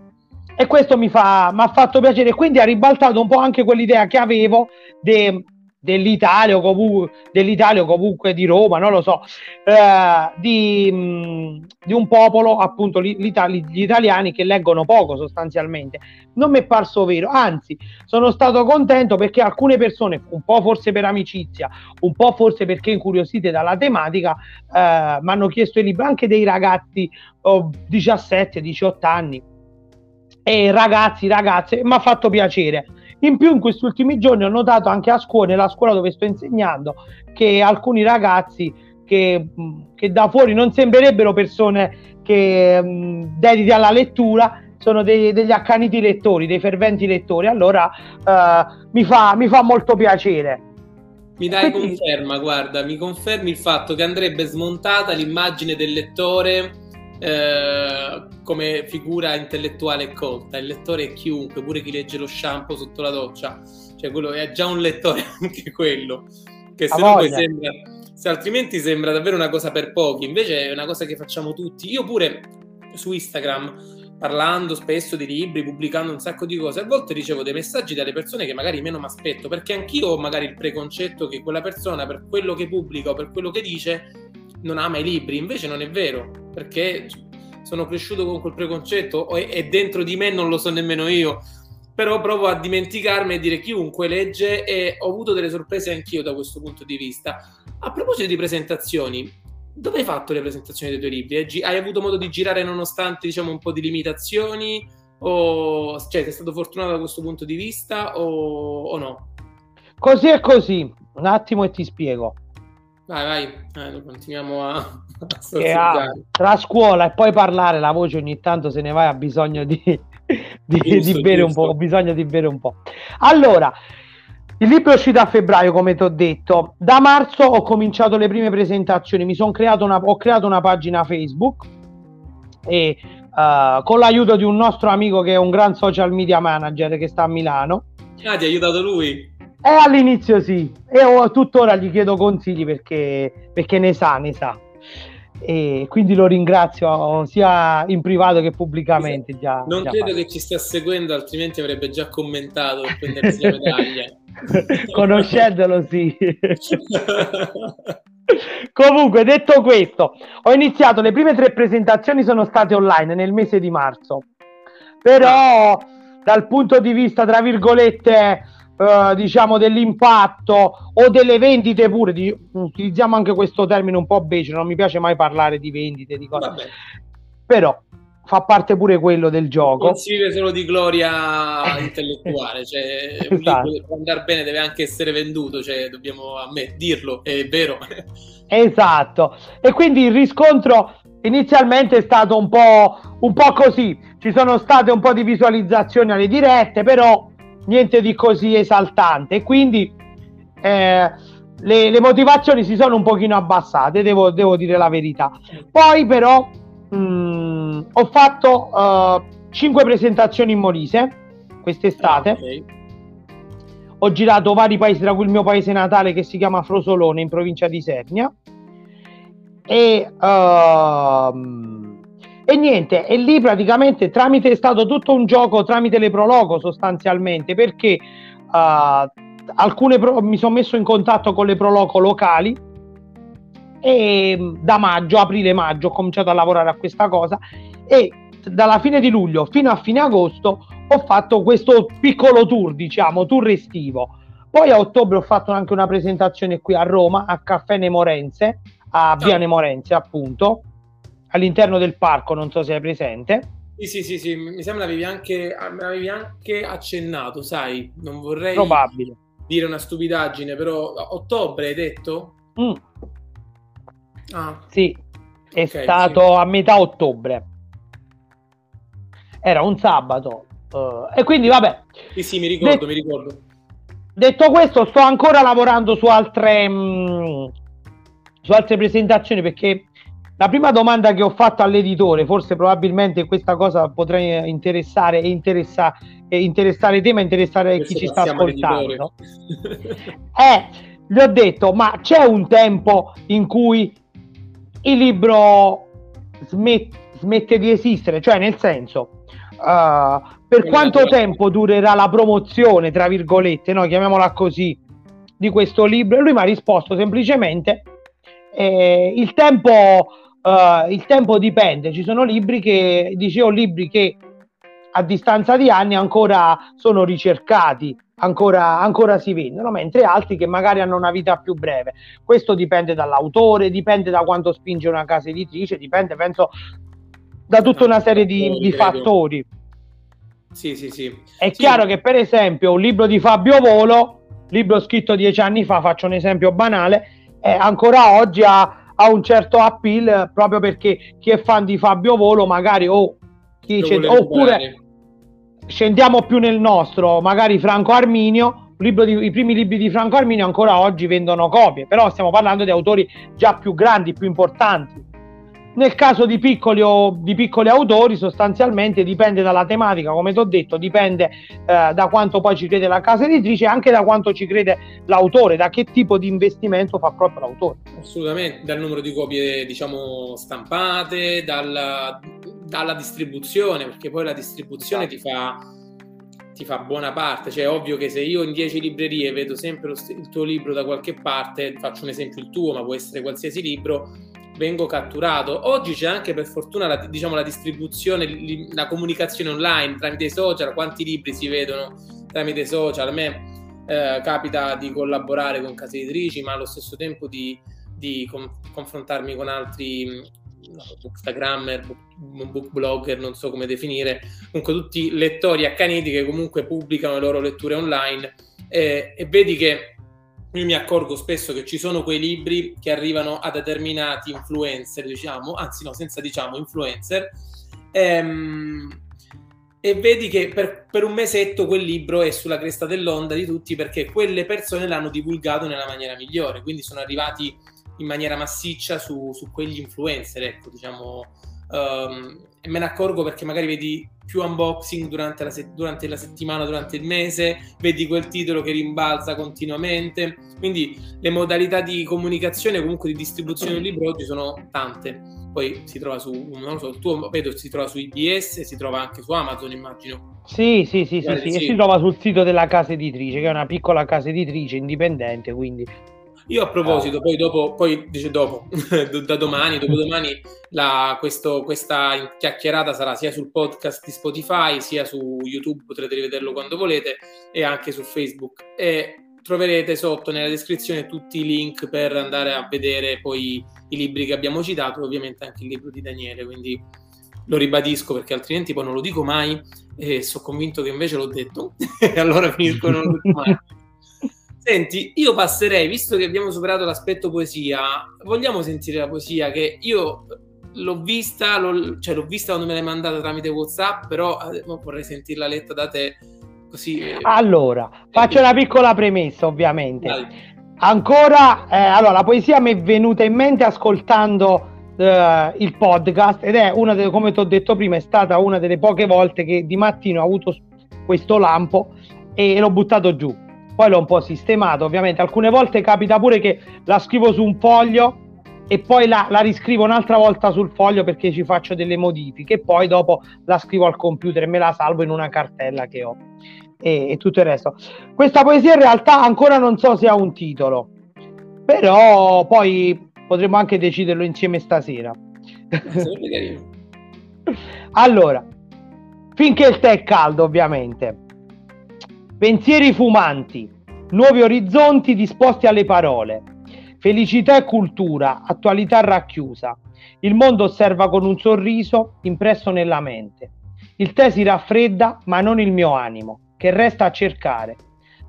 E questo mi, fa, mi ha fatto piacere. Quindi ha ribaltato un po' anche quell'idea che avevo de, dell'Italia o, comunque, dell'Italia comunque di Roma, non lo so, eh, di, mh, di, un popolo, appunto gli italiani che leggono poco sostanzialmente. Non mi è parso vero, anzi sono stato contento perché alcune persone, un po' forse per amicizia, un po' forse perché incuriosite dalla tematica, eh, mi hanno chiesto i libri, anche dei ragazzi oh, 17-18 anni. E ragazzi, ragazze, mi ha fatto piacere in più in questi ultimi giorni ho notato anche a scuola, nella scuola dove sto insegnando, che alcuni ragazzi che, che da fuori non sembrerebbero persone che mh, dediti alla lettura, sono dei, degli accaniti lettori, dei ferventi lettori. Allora uh, mi, fa, mi fa molto piacere. Mi dai conferma, guarda, mi confermi il fatto che andrebbe smontata l'immagine del lettore eh, come figura intellettuale e colta. Il lettore è chiunque, pure chi legge lo shampoo sotto la doccia, cioè quello è già un lettore <laughs> anche quello, che se, no sembra, se altrimenti sembra davvero una cosa per pochi, invece è una cosa che facciamo tutti. Io pure su Instagram parlando spesso di libri, pubblicando un sacco di cose, a volte ricevo dei messaggi dalle persone che magari meno mi aspetto, perché anch'io ho magari il preconcetto che quella persona per quello che pubblica o per quello che dice non ama i libri, invece non è vero, perché sono cresciuto con quel preconcetto e dentro di me non lo so nemmeno io, però provo a dimenticarmi e dire chiunque legge e ho avuto delle sorprese anch'io da questo punto di vista. A proposito di presentazioni, dove hai fatto le presentazioni dei tuoi libri? Hai avuto modo di girare nonostante diciamo un po' di limitazioni? O cioè, sei stato fortunato da questo punto di vista o, o no? Così è così, un attimo e ti spiego. Vai, vai, eh, continuiamo a, <laughs> a ha, tra scuola e poi parlare, la voce ogni tanto se ne va, ha bisogno di, <laughs> di, giusto, di bere giusto. un po'. Bisogno di bere un po'. Allora, il libro è uscito a febbraio, come ti ho detto. Da marzo ho cominciato le prime presentazioni. Mi sono creato una, ho creato una pagina Facebook e uh, con l'aiuto di un nostro amico che è un gran social media manager che sta a Milano. Ah, ti ha aiutato lui? Eh, all'inizio sì, e ho, tuttora gli chiedo consigli perché, perché ne sa, ne sa. E quindi lo ringrazio sia in privato che pubblicamente. Già, non già credo fatto. che ci stia seguendo, altrimenti avrebbe già commentato per prendersi la medaglia. <laughs> Conoscendolo, sì. <laughs> Comunque, detto questo, ho iniziato le prime tre presentazioni sono state online nel mese di marzo. Però, dal punto di vista, tra virgolette, eh, diciamo dell'impatto o delle vendite pure di, utilizziamo anche questo termine un po' becero non mi piace mai parlare di vendite di cose. Vabbè. però fa parte pure quello del gioco. Non si vive solo di gloria <laughs> intellettuale cioè esatto. un libro per andare bene deve anche essere venduto cioè dobbiamo a me dirlo è vero. <laughs> Esatto. E quindi il riscontro inizialmente è stato un po', un po' così. Ci sono state un po' di visualizzazioni alle dirette però niente di così esaltante. Quindi eh, le, le, motivazioni si sono un pochino abbassate, devo, devo dire la verità. Poi però mh, mm, ho fatto uh, 5 presentazioni in Molise quest'estate. Ah, okay. Ho girato vari paesi, tra cui il mio paese natale che si chiama Frosolone in provincia di Sernia. E, uh, e niente, e lì praticamente tramite è stato tutto un gioco tramite le prologo sostanzialmente perché uh, alcune pro- mi sono messo in contatto con le proloco locali e da maggio, aprile-maggio ho cominciato a lavorare a questa cosa e dalla fine di luglio fino a fine agosto ho fatto questo piccolo tour, diciamo, tour estivo. Poi a ottobre ho fatto anche una presentazione qui a Roma, a Caffè Nemorense, a Via Nemorense appunto, all'interno del parco, non so se hai presente. Sì, sì, sì, sì. mi sembra avevi anche, me l'avevi anche accennato, sai, non vorrei Probabile. dire una stupidaggine, però ottobre hai detto? Mm. Ah. Sì, è okay, stato sì. a metà ottobre. Era un sabato, Uh, e quindi vabbè. Sì, sì, mi ricordo, Det- mi ricordo. Detto questo, sto ancora lavorando su altre, mh, mm, su altre presentazioni perché la prima domanda che ho fatto all'editore, forse probabilmente questa cosa potrà interessare e interessa, interessare te, ma interessare Adesso chi ci sta ascoltando. <laughs> eh, gli ho detto, ma c'è un tempo in cui il libro smet- smette di esistere? Cioè, nel senso, uh, per quanto tempo durerà la promozione, tra virgolette, no, chiamiamola così, di questo libro? E lui mi ha risposto semplicemente, eh, il, tempo, uh, il tempo dipende, ci sono libri che, dicevo, libri che a distanza di anni ancora sono ricercati, ancora, ancora, si vendono, mentre altri che magari hanno una vita più breve. Questo dipende dall'autore, dipende da quanto spinge una casa editrice, dipende, penso, da tutta una serie di, di fattori. Sì, sì, sì. È sì. chiaro che per esempio un libro di Fabio Volo, libro scritto dieci anni fa, faccio un esempio banale, eh, ancora oggi ha, ha, un certo appeal proprio perché chi è fan di Fabio Volo magari o chi c'è, oppure scendiamo più nel nostro, magari Franco Arminio, di, i primi libri di Franco Arminio ancora oggi vendono copie, però stiamo parlando di autori già più grandi, più importanti. Nel caso di piccoli, o, di piccoli autori, sostanzialmente dipende dalla tematica, come ti ho detto, dipende eh, da quanto poi ci crede la casa editrice e anche da quanto ci crede l'autore, da che tipo di investimento fa proprio l'autore. Assolutamente, dal numero di copie diciamo stampate, dalla, dalla distribuzione, perché poi la distribuzione ti fa ti fa buona parte. Cioè, è ovvio che se io in 10 librerie vedo sempre lo, il tuo libro da qualche parte, faccio un esempio il tuo, ma può essere qualsiasi libro, vengo catturato. Oggi c'è anche per fortuna la, diciamo, la distribuzione, la comunicazione online tramite i social, quanti libri si vedono tramite social. A me eh, capita di collaborare con case editrici, ma allo stesso tempo di, di con, confrontarmi con altri no, bookstagrammer, book, book blogger, non so come definire, comunque tutti lettori accaniti che comunque pubblicano le loro letture online eh, e vedi che io mi accorgo spesso che ci sono quei libri che arrivano a determinati influencer, diciamo, anzi no, senza diciamo influencer, ehm, e vedi che per, per, un mesetto quel libro è sulla cresta dell'onda di tutti perché quelle persone l'hanno divulgato nella maniera migliore, quindi sono arrivati in maniera massiccia su, su quegli influencer, ecco, diciamo, um, e me ne accorgo perché magari vedi più unboxing durante la, se- durante la, settimana, durante il mese, vedi quel titolo che rimbalza continuamente. Quindi le modalità di comunicazione, comunque di distribuzione del libro oggi sono tante. Poi si trova su, non lo so, il tuo vedo si trova su IBS, si trova anche su Amazon, immagino. Sì, sì, sì, sì, sì, sì, e si trova sul sito della casa editrice, che è una piccola casa editrice indipendente, quindi io a proposito, poi dopo, poi dice dopo, <laughs> da domani, dopodomani, la, questo, questa chiacchierata sarà sia sul podcast di Spotify, sia su YouTube, potrete rivederlo quando volete, e anche su Facebook. E troverete sotto nella descrizione tutti i link per andare a vedere poi i libri che abbiamo citato, ovviamente anche il libro di Daniele, quindi lo ribadisco perché altrimenti poi non lo dico mai e sono convinto che invece l'ho detto <laughs> e allora finisco non lo dico mai. Senti, io passerei, visto che abbiamo superato l'aspetto poesia, vogliamo sentire la poesia che io l'ho vista, l'ho, cioè l'ho vista quando me l'hai mandata tramite WhatsApp, però eh, vorrei sentirla letta da te così. Eh. Allora, faccio una piccola premessa, ovviamente. Dai. Ancora, eh, allora, la poesia mi è venuta in mente ascoltando eh, il podcast ed è una delle, come ti ho detto prima, è stata una delle poche volte che di mattino ho avuto questo lampo e l'ho buttato giù. Poi l'ho un po' sistemato, ovviamente. Alcune volte capita pure che la scrivo su un foglio e poi la, la, riscrivo un'altra volta sul foglio perché ci faccio delle modifiche e poi dopo la scrivo al computer e me la salvo in una cartella che ho e, e tutto il resto. Questa poesia in realtà ancora non so se ha un titolo, però poi potremmo anche deciderlo insieme stasera. <laughs> allora, finché il tè è caldo ovviamente. Pensieri fumanti, nuovi orizzonti disposti alle parole Felicità e cultura, attualità racchiusa. Il mondo osserva con un sorriso impresso nella mente. Il tè si raffredda, ma non il mio animo, che resta a cercare.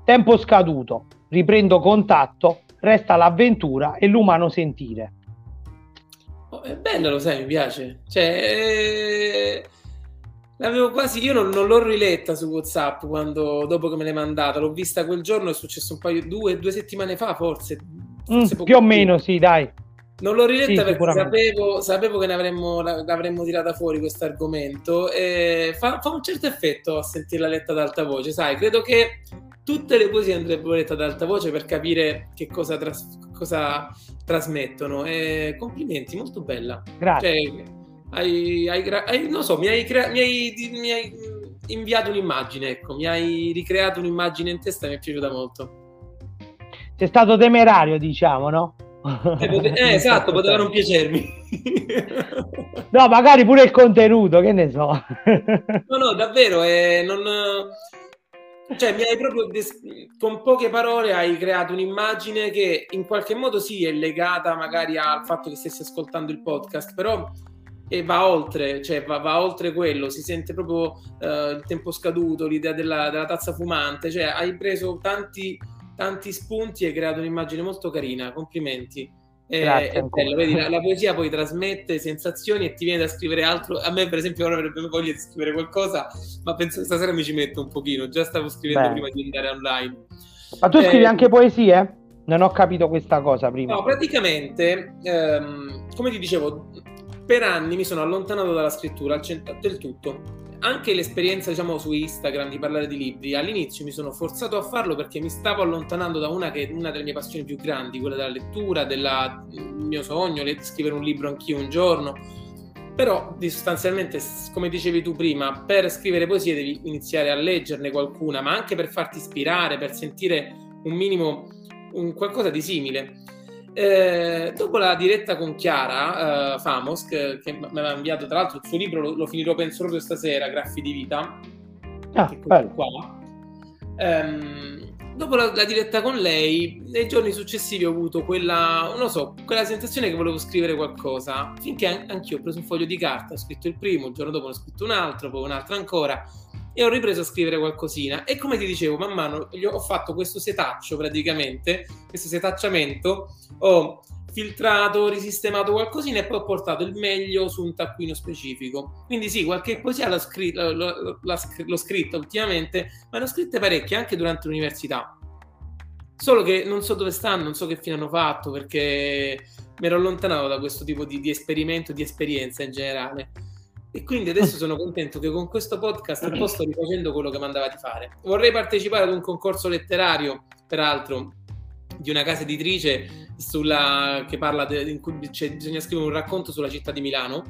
Tempo scaduto, riprendo contatto, resta l'avventura e l'umano sentire. Oh, è bello, lo sai, mi piace. Cioè, eh... L'avevo quasi, io non, non, l'ho riletta su WhatsApp quando, dopo che me l'hai mandata, l'ho vista quel giorno, è successo un paio, due, due settimane fa forse, Mm, più o meno, sì, dai. Non l'ho riletta sì, perché sapevo, sapevo, che ne avremmo, l'avremmo tirata fuori questo argomento fa, fa, un certo effetto a sentirla letta ad alta voce, sai, credo che tutte le poesie andrebbero lette ad alta voce per capire che cosa, tras, cosa trasmettono e complimenti, molto bella. Grazie. Cioè, hai, hai, hai, non so, mi hai, crea- mi, mi hai inviato un'immagine, ecco, mi hai ricreato un'immagine in testa e mi è piaciuta molto sei stato temerario, diciamo, no? Eh, pote- eh <laughs> esatto, poteva non piacermi. no, magari pure il contenuto, che ne so. <laughs> no, no, davvero, eh, non... Cioè, mi hai proprio des- con poche parole hai creato un'immagine che in qualche modo sì è legata magari al fatto che stessi ascoltando il podcast, però e va oltre, cioè va, va, oltre quello, si sente proprio uh, il tempo scaduto, l'idea della, della, tazza fumante, cioè hai preso tanti tanti spunti e hai creato un'immagine molto carina, complimenti. Grazie, è bello, vedi, la, la, poesia poi trasmette sensazioni e ti viene da scrivere altro. A me, per esempio, ora avrebbe voglia di scrivere qualcosa, ma penso che stasera mi ci metto un pochino. Già stavo scrivendo Beh. prima di andare online. Ma tu eh, scrivi anche poesie? Non ho capito questa cosa prima. No, praticamente, ehm, come ti dicevo, per anni mi sono allontanato dalla scrittura del tutto anche l'esperienza, diciamo, su Instagram di parlare di libri, all'inizio mi sono forzato a farlo perché mi stavo allontanando da una, che, una delle mie passioni più grandi, quella della lettura, del mio sogno, di scrivere un libro anch'io un giorno. Però sostanzialmente, come dicevi tu prima, per scrivere poesie devi iniziare a leggerne qualcuna, ma anche per farti ispirare, per sentire un minimo un qualcosa di simile. Eh, dopo la diretta con Chiara uh, Famos, che, che, mi aveva inviato tra l'altro il suo libro, lo, lo finirò penso proprio stasera, Graffi di vita. Ah, qua. Um, dopo la, la, diretta con lei, nei giorni successivi ho avuto quella, non so, quella sensazione che volevo scrivere qualcosa, finché an- anch'io ho preso un foglio di carta, ho scritto il primo, il giorno dopo ne ho scritto un altro, poi un altro ancora e ho ripreso a scrivere qualcosina e come ti dicevo man mano ho fatto questo setaccio praticamente questo setacciamento ho filtrato, risistemato qualcosina e poi ho portato il meglio su un taccuino specifico. Quindi sì, qualche poesia l'ho, scr- l'ho, l'ho scritta ultimamente, ma ne ho scritte parecchie anche durante l'università. Solo che non so dove stanno, non so che fine hanno fatto perché mi ero allontanato da questo tipo di, di esperimento, di esperienza in generale. E quindi adesso sono contento che con questo podcast un po' sto rifacendo quello che mandava di fare. Vorrei partecipare ad un concorso letterario, peraltro, di una casa editrice sulla, che parla de, in cui cioè, bisogna scrivere un racconto sulla città di Milano.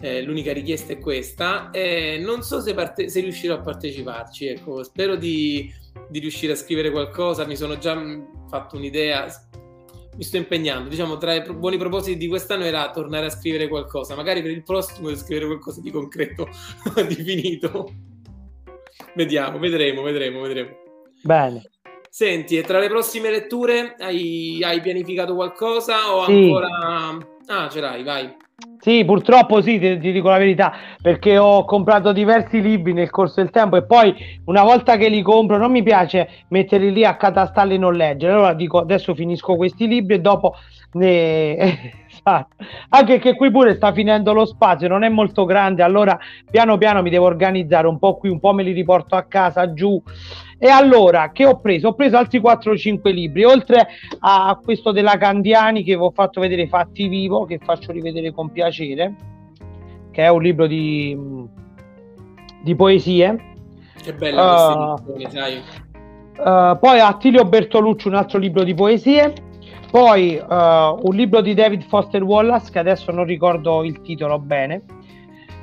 Eh, l'unica richiesta è questa. Eh, non so se, parte, se, riuscirò a parteciparci. Ecco, spero di, di riuscire a scrivere qualcosa. Mi sono già fatto un'idea mi sto impegnando. Diciamo, tra i buoni propositi di quest'anno era tornare a scrivere qualcosa. Magari per il prossimo scrivere qualcosa di concreto, <laughs> di finito. Vediamo, vedremo, vedremo, vedremo. Bene. Senti, e tra le prossime letture hai, hai pianificato qualcosa o sì. ancora... Ah, ce l'hai, vai. Sì, purtroppo sì, ti, ti, dico la verità, perché ho comprato diversi libri nel corso del tempo e poi una volta che li compro non mi piace metterli lì a catastalli e non leggere. Allora dico adesso finisco questi libri e dopo ne... esatto. Anche che qui pure sta finendo lo spazio, non è molto grande, allora piano piano mi devo organizzare un po' qui, un po' me li riporto a casa giù e allora, che ho preso? Ho preso altri 4 o 5 libri, oltre a questo della Candiani che vi ho fatto vedere Fatti Vivo, che faccio rivedere con piacere, che è un libro di, di poesie. Che bella uh, questa sai. Uh, poi Attilio Bertolucci, un altro libro di poesie. Poi uh, un libro di David Foster Wallace, che adesso non ricordo il titolo bene.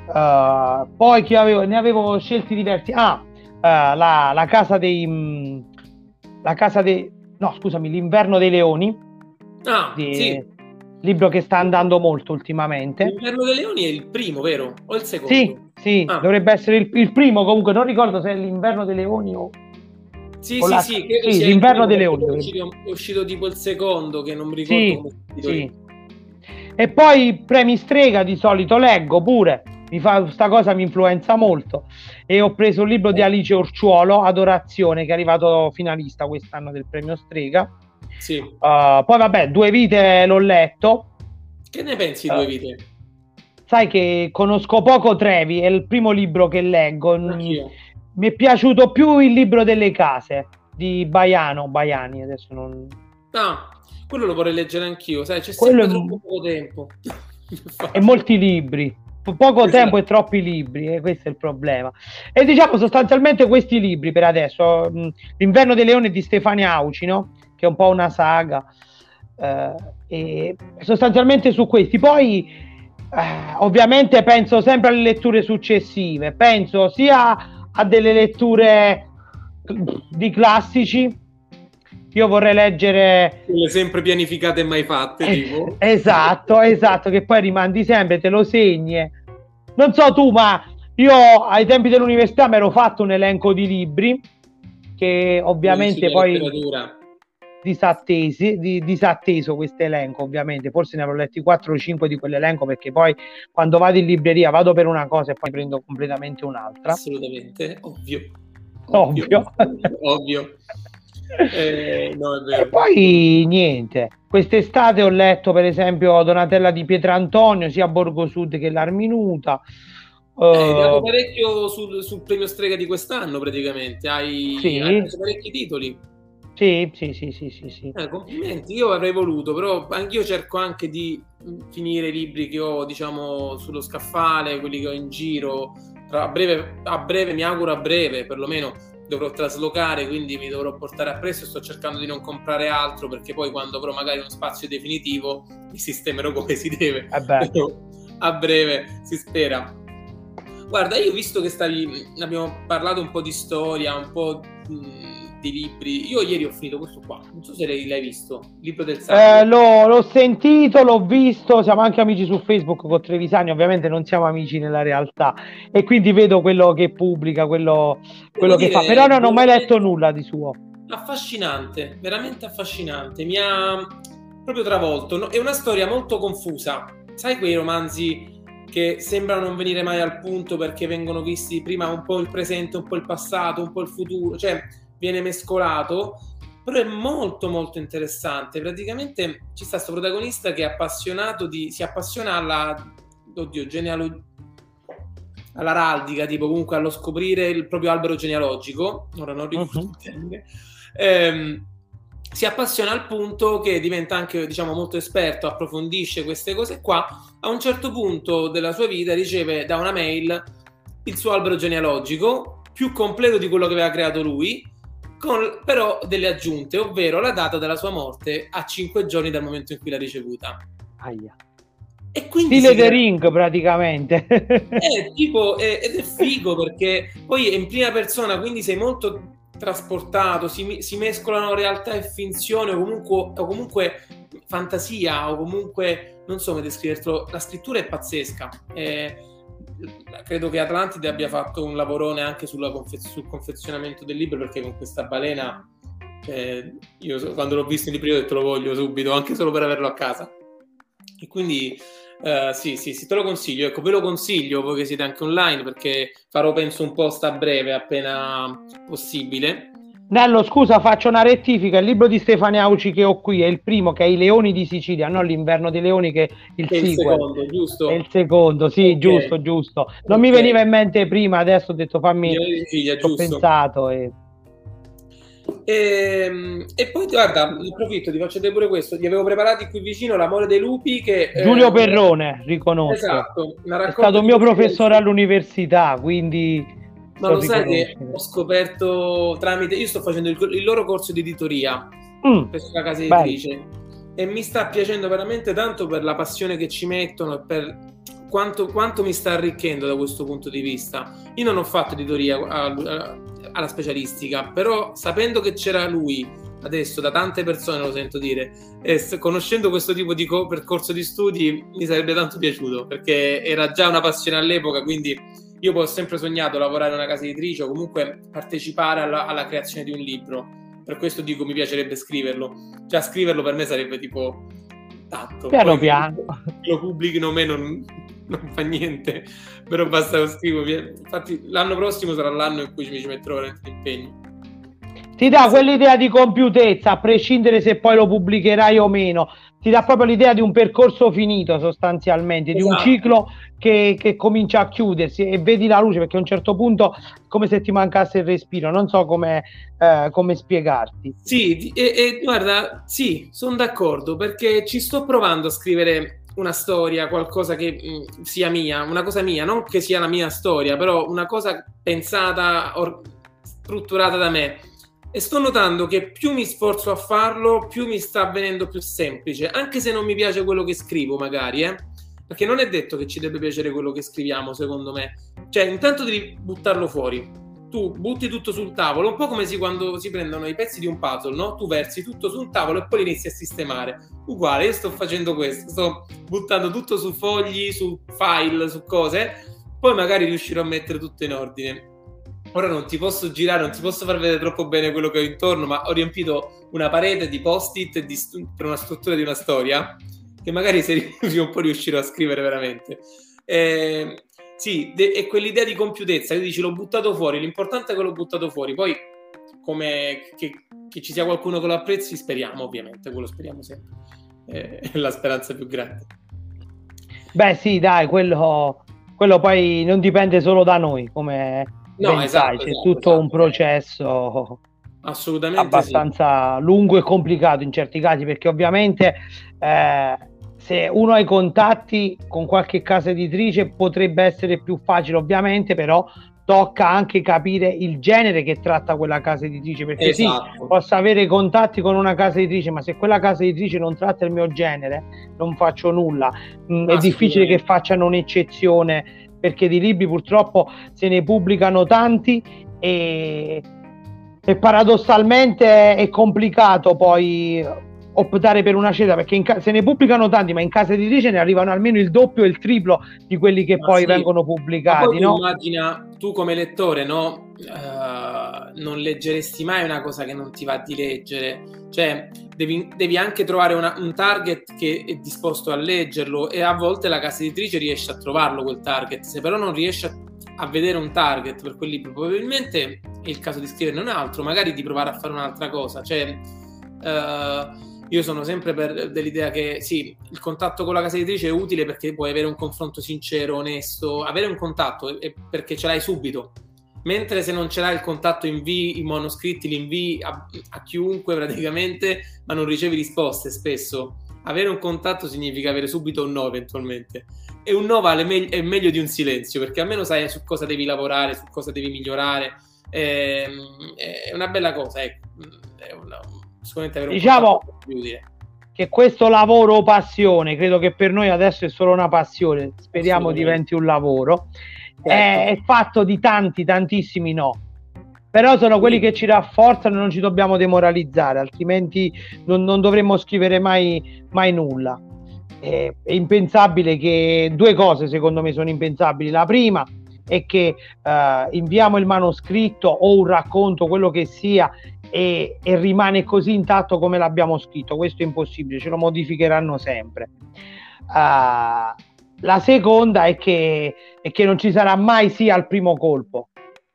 Uh, poi avevo, ne avevo scelti diversi. Ah, uh, la, la, casa dei... Mm, la casa dei... No, scusami, l'inverno dei leoni. Ah, di, sì. Libro che sta andando molto ultimamente. L'inverno dei leoni è il primo, vero? O il secondo? Sì, sì, ah. dovrebbe essere il, il, primo, comunque non ricordo se è l'inverno dei leoni o... Sì, sì, la... sì, sì l'inverno dei leoni. È uscito, è uscito, tipo il secondo, che non mi ricordo sì, sì. E poi premi strega di solito leggo pure mi fa, questa cosa mi influenza molto e ho preso un libro di Alice Orciuolo Adorazione che è arrivato finalista quest'anno del premio Strega sì. Uh, poi vabbè Due vite l'ho letto che ne pensi uh, Due vite? sai che conosco poco Trevi è il primo libro che leggo Anch'io. Mi è piaciuto più il libro delle case di Baiano Baiani adesso non ah, quello lo vorrei leggere anch'io sai c'è sempre quello troppo poco tempo <laughs> e molti libri poco esatto. tempo e troppi libri, e questo è il problema. E diciamo sostanzialmente questi libri per adesso, L'inverno dei leoni di Stefania Auci, no? che è un po' una saga, eh, e sostanzialmente su questi. Poi eh, ovviamente penso sempre alle letture successive, penso sia a delle letture di classici, io vorrei leggere quelle sempre pianificate e mai fatte eh, tipo. esatto esatto che poi rimandi sempre te lo segni. Non so tu ma io ai tempi dell'università mi ero fatto un elenco di libri che ovviamente poi disattesi, di, disatteso questo elenco ovviamente forse ne avrò letti 4 o 5 di quell'elenco perché poi quando vado in libreria vado per una cosa e poi prendo completamente un'altra assolutamente ovvio ovvio ovvio, ovvio. Eh, no, e poi niente. Quest'estate ho letto per esempio Donatella di Pietrantonio sia a Borgo Sud che l'Arminuta. Uh, eh, parecchio sul, sul, premio strega di quest'anno praticamente. Hai, sì. hai parecchi titoli. Sì, sì, sì, sì, sì, sì. Eh, complimenti, io avrei voluto, però anch'io cerco anche di finire i libri che ho, diciamo, sullo scaffale, quelli che ho in giro. A breve, a breve, mi auguro a breve, perlomeno dovrò traslocare, quindi mi dovrò portare appresso. Sto cercando di non comprare altro perché poi quando avrò magari uno spazio definitivo mi sistemerò come si deve. Eh <laughs> a breve si spera. Guarda, io visto che stavi, abbiamo parlato un po' di storia, un po' di libri. Io ieri ho finito questo qua, non so se l'hai, visto, il libro del sangue. Eh, l'ho, l'ho, sentito, l'ho visto, siamo anche amici su Facebook con Trevisani, ovviamente non siamo amici nella realtà. E quindi vedo quello che pubblica, quello, quello che fa, però non ho mai letto nulla di suo. Affascinante, veramente affascinante, mi ha proprio travolto, è una storia molto confusa, sai quei romanzi che sembrano non venire mai al punto perché vengono visti prima un po' il presente, un po' il passato, un po' il futuro, cioè viene mescolato, però è molto molto interessante. Praticamente ci sta questo protagonista che è appassionato di, si appassiona alla, oddio, genealogia all'araldica, tipo comunque allo scoprire il proprio albero genealogico, ora non ricordo uh-huh. ehm, si appassiona al punto che diventa anche diciamo molto esperto, approfondisce queste cose qua, a un certo punto della sua vita riceve da una mail il suo albero genealogico più completo di quello che aveva creato lui con però delle aggiunte, ovvero la data della sua morte a 5 giorni dal momento in cui l'ha ricevuta. Aia. E quindi Stile The Ring praticamente. È <laughs> tipo, è, ed è figo perché poi è in prima persona, quindi sei molto trasportato, si, si mescolano realtà e finzione o comunque, o comunque, fantasia o comunque, non so come descriverlo, la scrittura è pazzesca. È, credo che Atlantide abbia fatto un lavorone anche confe- sul confezionamento del libro perché con questa balena eh, io quando l'ho visto in libro ho detto lo voglio subito anche solo per averlo a casa e quindi Uh, sì, sì, sì, te lo consiglio. Ecco, ve lo consiglio voi che siete anche online perché farò penso un post a breve appena possibile. Nello, scusa, faccio una rettifica. Il libro di Stefania Auci che ho qui è il primo, che è I Leoni di Sicilia, non l'Inverno dei Leoni, che è il, è il secondo, giusto? È il secondo, sì, okay. giusto, giusto. Non okay. mi veniva in mente prima, adesso ho detto fammi. Sicilia, ho pensato e. E, ehm, e, poi guarda, approfitto, ti faccio pure questo. Ti avevo preparati qui vicino L'amore dei lupi. Che, Giulio eh, Perrone, riconosco. Esatto, è stato mio professore all'università, quindi ma lo sai che ho scoperto tramite. Io sto facendo il, il loro corso di editoria mm. per la casa editrice e mi sta piacendo veramente tanto per la passione che ci mettono e per quanto, quanto mi sta arricchendo da questo punto di vista. Io non ho fatto editoria alla specialistica, però sapendo che c'era lui adesso da tante persone lo sento dire e conoscendo questo tipo di co- percorso di studi mi sarebbe tanto piaciuto perché era già una passione all'epoca quindi io poi ho sempre sognato lavorare in una casa editrice o comunque partecipare alla, alla creazione di un libro. Per questo dico mi piacerebbe scriverlo. Già scriverlo per me sarebbe tipo tanto. Piano poi, piano. Lo pubblichino o me non, non fa niente, però basta lo scrivo. Infatti l'anno prossimo sarà l'anno in cui ci metterò veramente impegno. Ti dà quell'idea di compiutezza, a prescindere se poi lo pubblicherai o meno ti dà proprio l'idea di un percorso finito sostanzialmente, esatto. di un esatto. ciclo che, che, comincia a chiudersi e vedi la luce perché a un certo punto è come se ti mancasse il respiro, non so come, eh, come spiegarti. Sì, e, e guarda, sì, sono d'accordo perché ci sto provando a scrivere una storia, qualcosa che mh, mm, sia mia, una cosa mia, non che sia la mia storia, però una cosa pensata, or- strutturata da me e sto notando che più mi sforzo a farlo, più mi sta avvenendo più semplice, anche se non mi piace quello che scrivo, magari, eh? Perché non è detto che ci debba piacere quello che scriviamo, secondo me. Cioè, intanto devi buttarlo fuori. Tu butti tutto sul tavolo, un po' come si, quando si prendono i pezzi di un puzzle, no? Tu versi tutto sul tavolo e poi inizi a sistemare. Uguale, io sto facendo questo, sto buttando tutto su fogli, su file, su cose, poi magari riuscirò a mettere tutto in ordine ora non ti posso girare, non ti posso far vedere troppo bene quello che ho intorno, ma ho riempito una parete di post-it di stu- per una struttura di una storia che magari se <laughs> riuscirò un po' riuscirò a scrivere veramente. Eh, sì, de- è quell'idea di compiutezza, io dici l'ho buttato fuori, l'importante è che l'ho buttato fuori, poi come che, che ci sia qualcuno che lo apprezzi, speriamo ovviamente, quello speriamo sempre, eh, è la speranza più grande. Beh sì, dai, quello, quello poi non dipende solo da noi, come No, esatto, sai, c'è esatto, tutto esatto. un processo assolutamente abbastanza sì. lungo e complicato in certi casi perché ovviamente eh, se uno ha i contatti con qualche casa editrice potrebbe essere più facile ovviamente però tocca anche capire il genere che tratta quella casa editrice perché esatto. sì, posso avere contatti con una casa editrice ma se quella casa editrice non tratta il mio genere non faccio nulla mm, è difficile che facciano un'eccezione perché di libri purtroppo se ne pubblicano tanti e, e paradossalmente è complicato poi optare per una scelta perché ca- se ne pubblicano tanti ma in casa editrice ne arrivano almeno il doppio e il triplo di quelli che ma poi sì. vengono pubblicati no? immagina tu come lettore no? Uh, non leggeresti mai una cosa che non ti va di leggere cioè devi, devi anche trovare una, un target che è disposto a leggerlo e a volte la casa editrice riesce a trovarlo quel target, se però non riesce a, a vedere un target per quel libro, probabilmente è il caso di scrivere non è altro, magari di provare a fare un'altra cosa, cioè uh, io sono sempre per dell'idea che sì, il contatto con la casa editrice è utile perché puoi avere un confronto sincero, onesto, avere un contatto perché ce l'hai subito, mentre se non ce l'hai il contatto invii i manoscritti, li invii a, a, chiunque praticamente, ma non ricevi risposte spesso. Avere un contatto significa avere subito un no eventualmente. E un no vale me- è meglio di un silenzio, perché almeno sai su cosa devi lavorare, su cosa devi migliorare. È, ehm, è una bella cosa, ecco. È una, sicuramente avere un diciamo che questo lavoro passione, credo che per noi adesso è solo una passione, speriamo diventi un lavoro certo. è, è fatto di tanti, tantissimi no però sono quelli che ci rafforzano e non ci dobbiamo demoralizzare, altrimenti non, non dovremmo scrivere mai, mai nulla. È, è, impensabile che due cose secondo me sono impensabili. La prima è che uh, inviamo il manoscritto o un racconto, quello che sia, e, e rimane così intatto come l'abbiamo scritto. Questo è impossibile, ce lo modificheranno sempre. Uh, la seconda è che, è che, non ci sarà mai sì al primo colpo.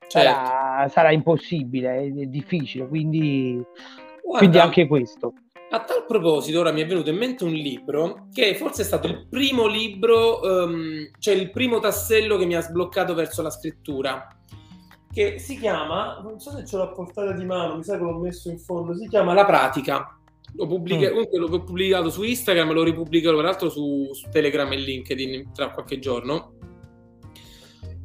Certo. Sarà, sarà, impossibile, è, è difficile, quindi, Guarda, quindi anche questo. A tal proposito, ora mi è venuto in mente un libro che forse è stato il primo libro, um, cioè il primo tassello che mi ha sbloccato verso la scrittura, che si chiama, non so se ce l'ho portata di mano, mi sa che l'ho messo in fondo, si chiama La pratica. Lo pubblica, mm. Comunque l'ho pubblicato su Instagram, lo ripubblicherò peraltro su, su Telegram e LinkedIn tra qualche giorno.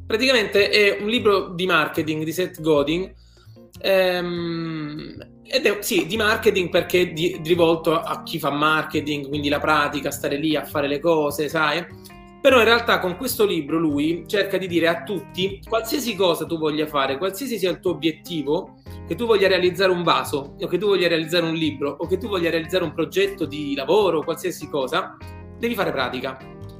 Praticamente è un libro di marketing di Seth Godin. Ehm, ed è, sì, di marketing perché di, rivolto a chi fa marketing, quindi la pratica, stare lì a fare le cose, sai? Però in realtà con questo libro lui cerca di dire a tutti, qualsiasi cosa tu voglia fare, qualsiasi sia il tuo obiettivo, che tu voglia realizzare un vaso, o che tu voglia realizzare un libro, o che tu voglia realizzare un progetto di lavoro, qualsiasi cosa, devi fare pratica.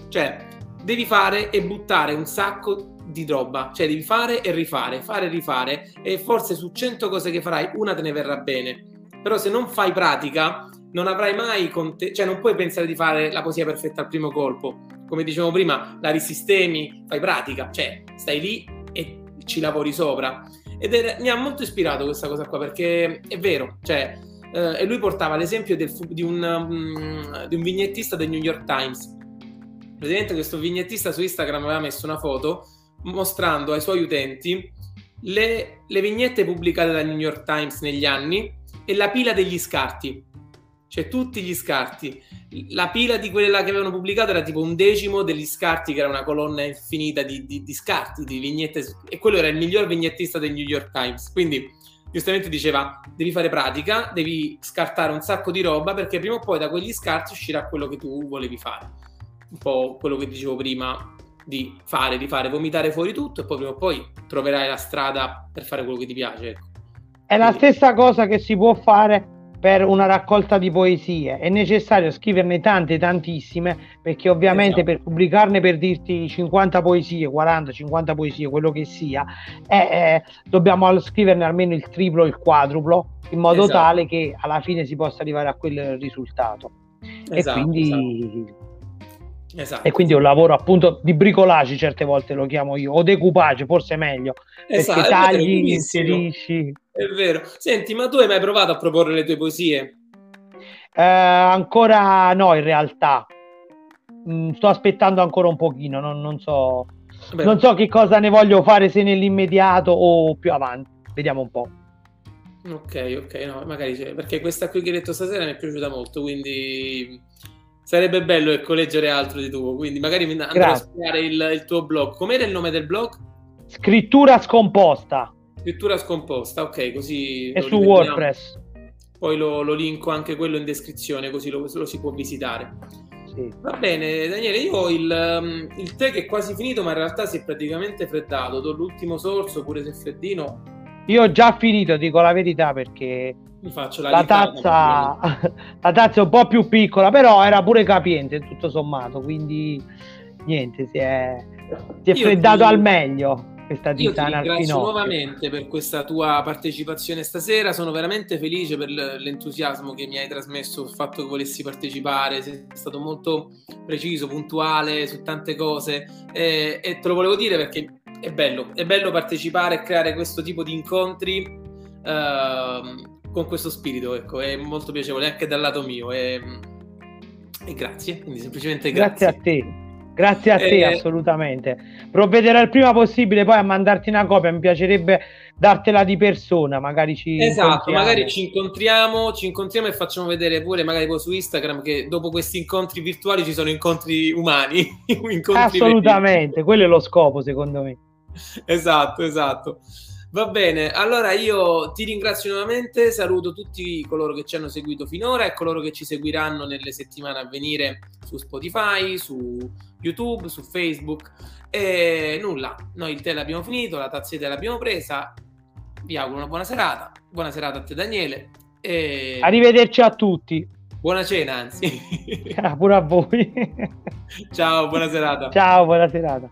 Cioè, devi fare e buttare un sacco di roba, cioè devi fare e rifare, fare e rifare e forse su 100 cose che farai una te ne verrà bene, però se non fai pratica non avrai mai con te, cioè non puoi pensare di fare la poesia perfetta al primo colpo, come dicevo prima, la risistemi, fai pratica, cioè stai lì e ci lavori sopra. Ed è, mi ha molto ispirato questa cosa qua perché è vero, cioè eh, e lui portava l'esempio del, di, un, um, di un vignettista del New York Times. Praticamente questo vignettista su Instagram aveva messo una foto mostrando ai suoi utenti le, le, vignette pubblicate dal New York Times negli anni e la pila degli scarti, cioè tutti gli scarti. La pila di quelle là che avevano pubblicato era tipo un decimo degli scarti, che era una colonna infinita di, di, di scarti, di vignette, e quello era il miglior vignettista del New York Times. Quindi, giustamente diceva: devi fare pratica, devi scartare un sacco di roba, perché prima o poi da quegli scarti uscirà quello che tu volevi fare. Un po' quello che dicevo prima di fare, di fare, vomitare fuori tutto e poi prima o poi troverai la strada per fare quello che ti piace. Ecco. È la stessa cosa che si può fare per una raccolta di poesie. È necessario scriverne tante, tantissime, perché ovviamente esatto. per pubblicarne per dirti 50 poesie, 40, 50 poesie, quello che sia, eh, eh, dobbiamo scriverne almeno il triplo, il quadruplo, in modo esatto. tale che alla fine si possa arrivare a quel risultato. Esatto, e quindi esatto. Esatto. E quindi un lavoro appunto di bricolage certe volte lo chiamo io, o decoupage, forse meglio, esatto, perché tagli, inserisci. È vero. Senti, ma tu hai mai provato a proporre le tue poesie? Eh, ancora no, in realtà. Mm, sto aspettando ancora un pochino, non, non so. Non so che cosa ne voglio fare, se nell'immediato o più avanti. Vediamo un po'. Ok, ok, no, magari perché questa qui che hai detto stasera mi è piaciuta molto, quindi Sarebbe bello ecco, leggere altro di tuo, quindi magari mi andrò Grazie. a spiegare il, il, tuo blog. Com'era il nome del blog? Scrittura scomposta. Scrittura scomposta, ok, così... È su WordPress. Poi lo, lo, linko anche quello in descrizione, così lo, lo si può visitare. Sì. Va bene, Daniele, io ho il, um, il tè che è quasi finito, ma in realtà si è praticamente freddato. Do l'ultimo sorso, pure se è freddino. Io ho già finito, dico la verità, perché mi faccio la, la tazza <laughs> la tazza è un po' più piccola però era pure capiente tutto sommato quindi niente si è, si è freddato ti, al meglio questa tisana io ti ringrazio nuovamente per questa tua partecipazione stasera sono veramente felice per l'entusiasmo che mi hai trasmesso sul fatto che volessi partecipare sei stato molto preciso puntuale su tante cose e, e te lo volevo dire perché è bello, è bello partecipare e creare questo tipo di incontri Uh, con questo spirito, ecco, è molto piacevole anche dal lato mio e, e grazie, quindi semplicemente grazie. Grazie a te. Grazie a te, eh, assolutamente. Provvederò il prima possibile poi a mandarti una copia. Mi piacerebbe dartela di persona. Magari ci esatto, magari ci incontriamo, ci incontriamo e facciamo vedere pure, magari poi su Instagram, che dopo questi incontri virtuali ci sono incontri umani. <laughs> incontri assolutamente, veri. quello è lo scopo, secondo me. Esatto, esatto. Va bene, allora io ti ringrazio nuovamente, saluto tutti coloro che ci hanno seguito finora e coloro che ci seguiranno nelle settimane a venire su Spotify, su YouTube, su Facebook e nulla, noi il tè l'abbiamo finito, la tazzetta l'abbiamo presa, vi auguro una buona serata, buona serata a te Daniele e... Arrivederci a tutti. Buona cena anzi. <laughs> Pure a voi. Ciao, buona serata. Ciao, buona serata.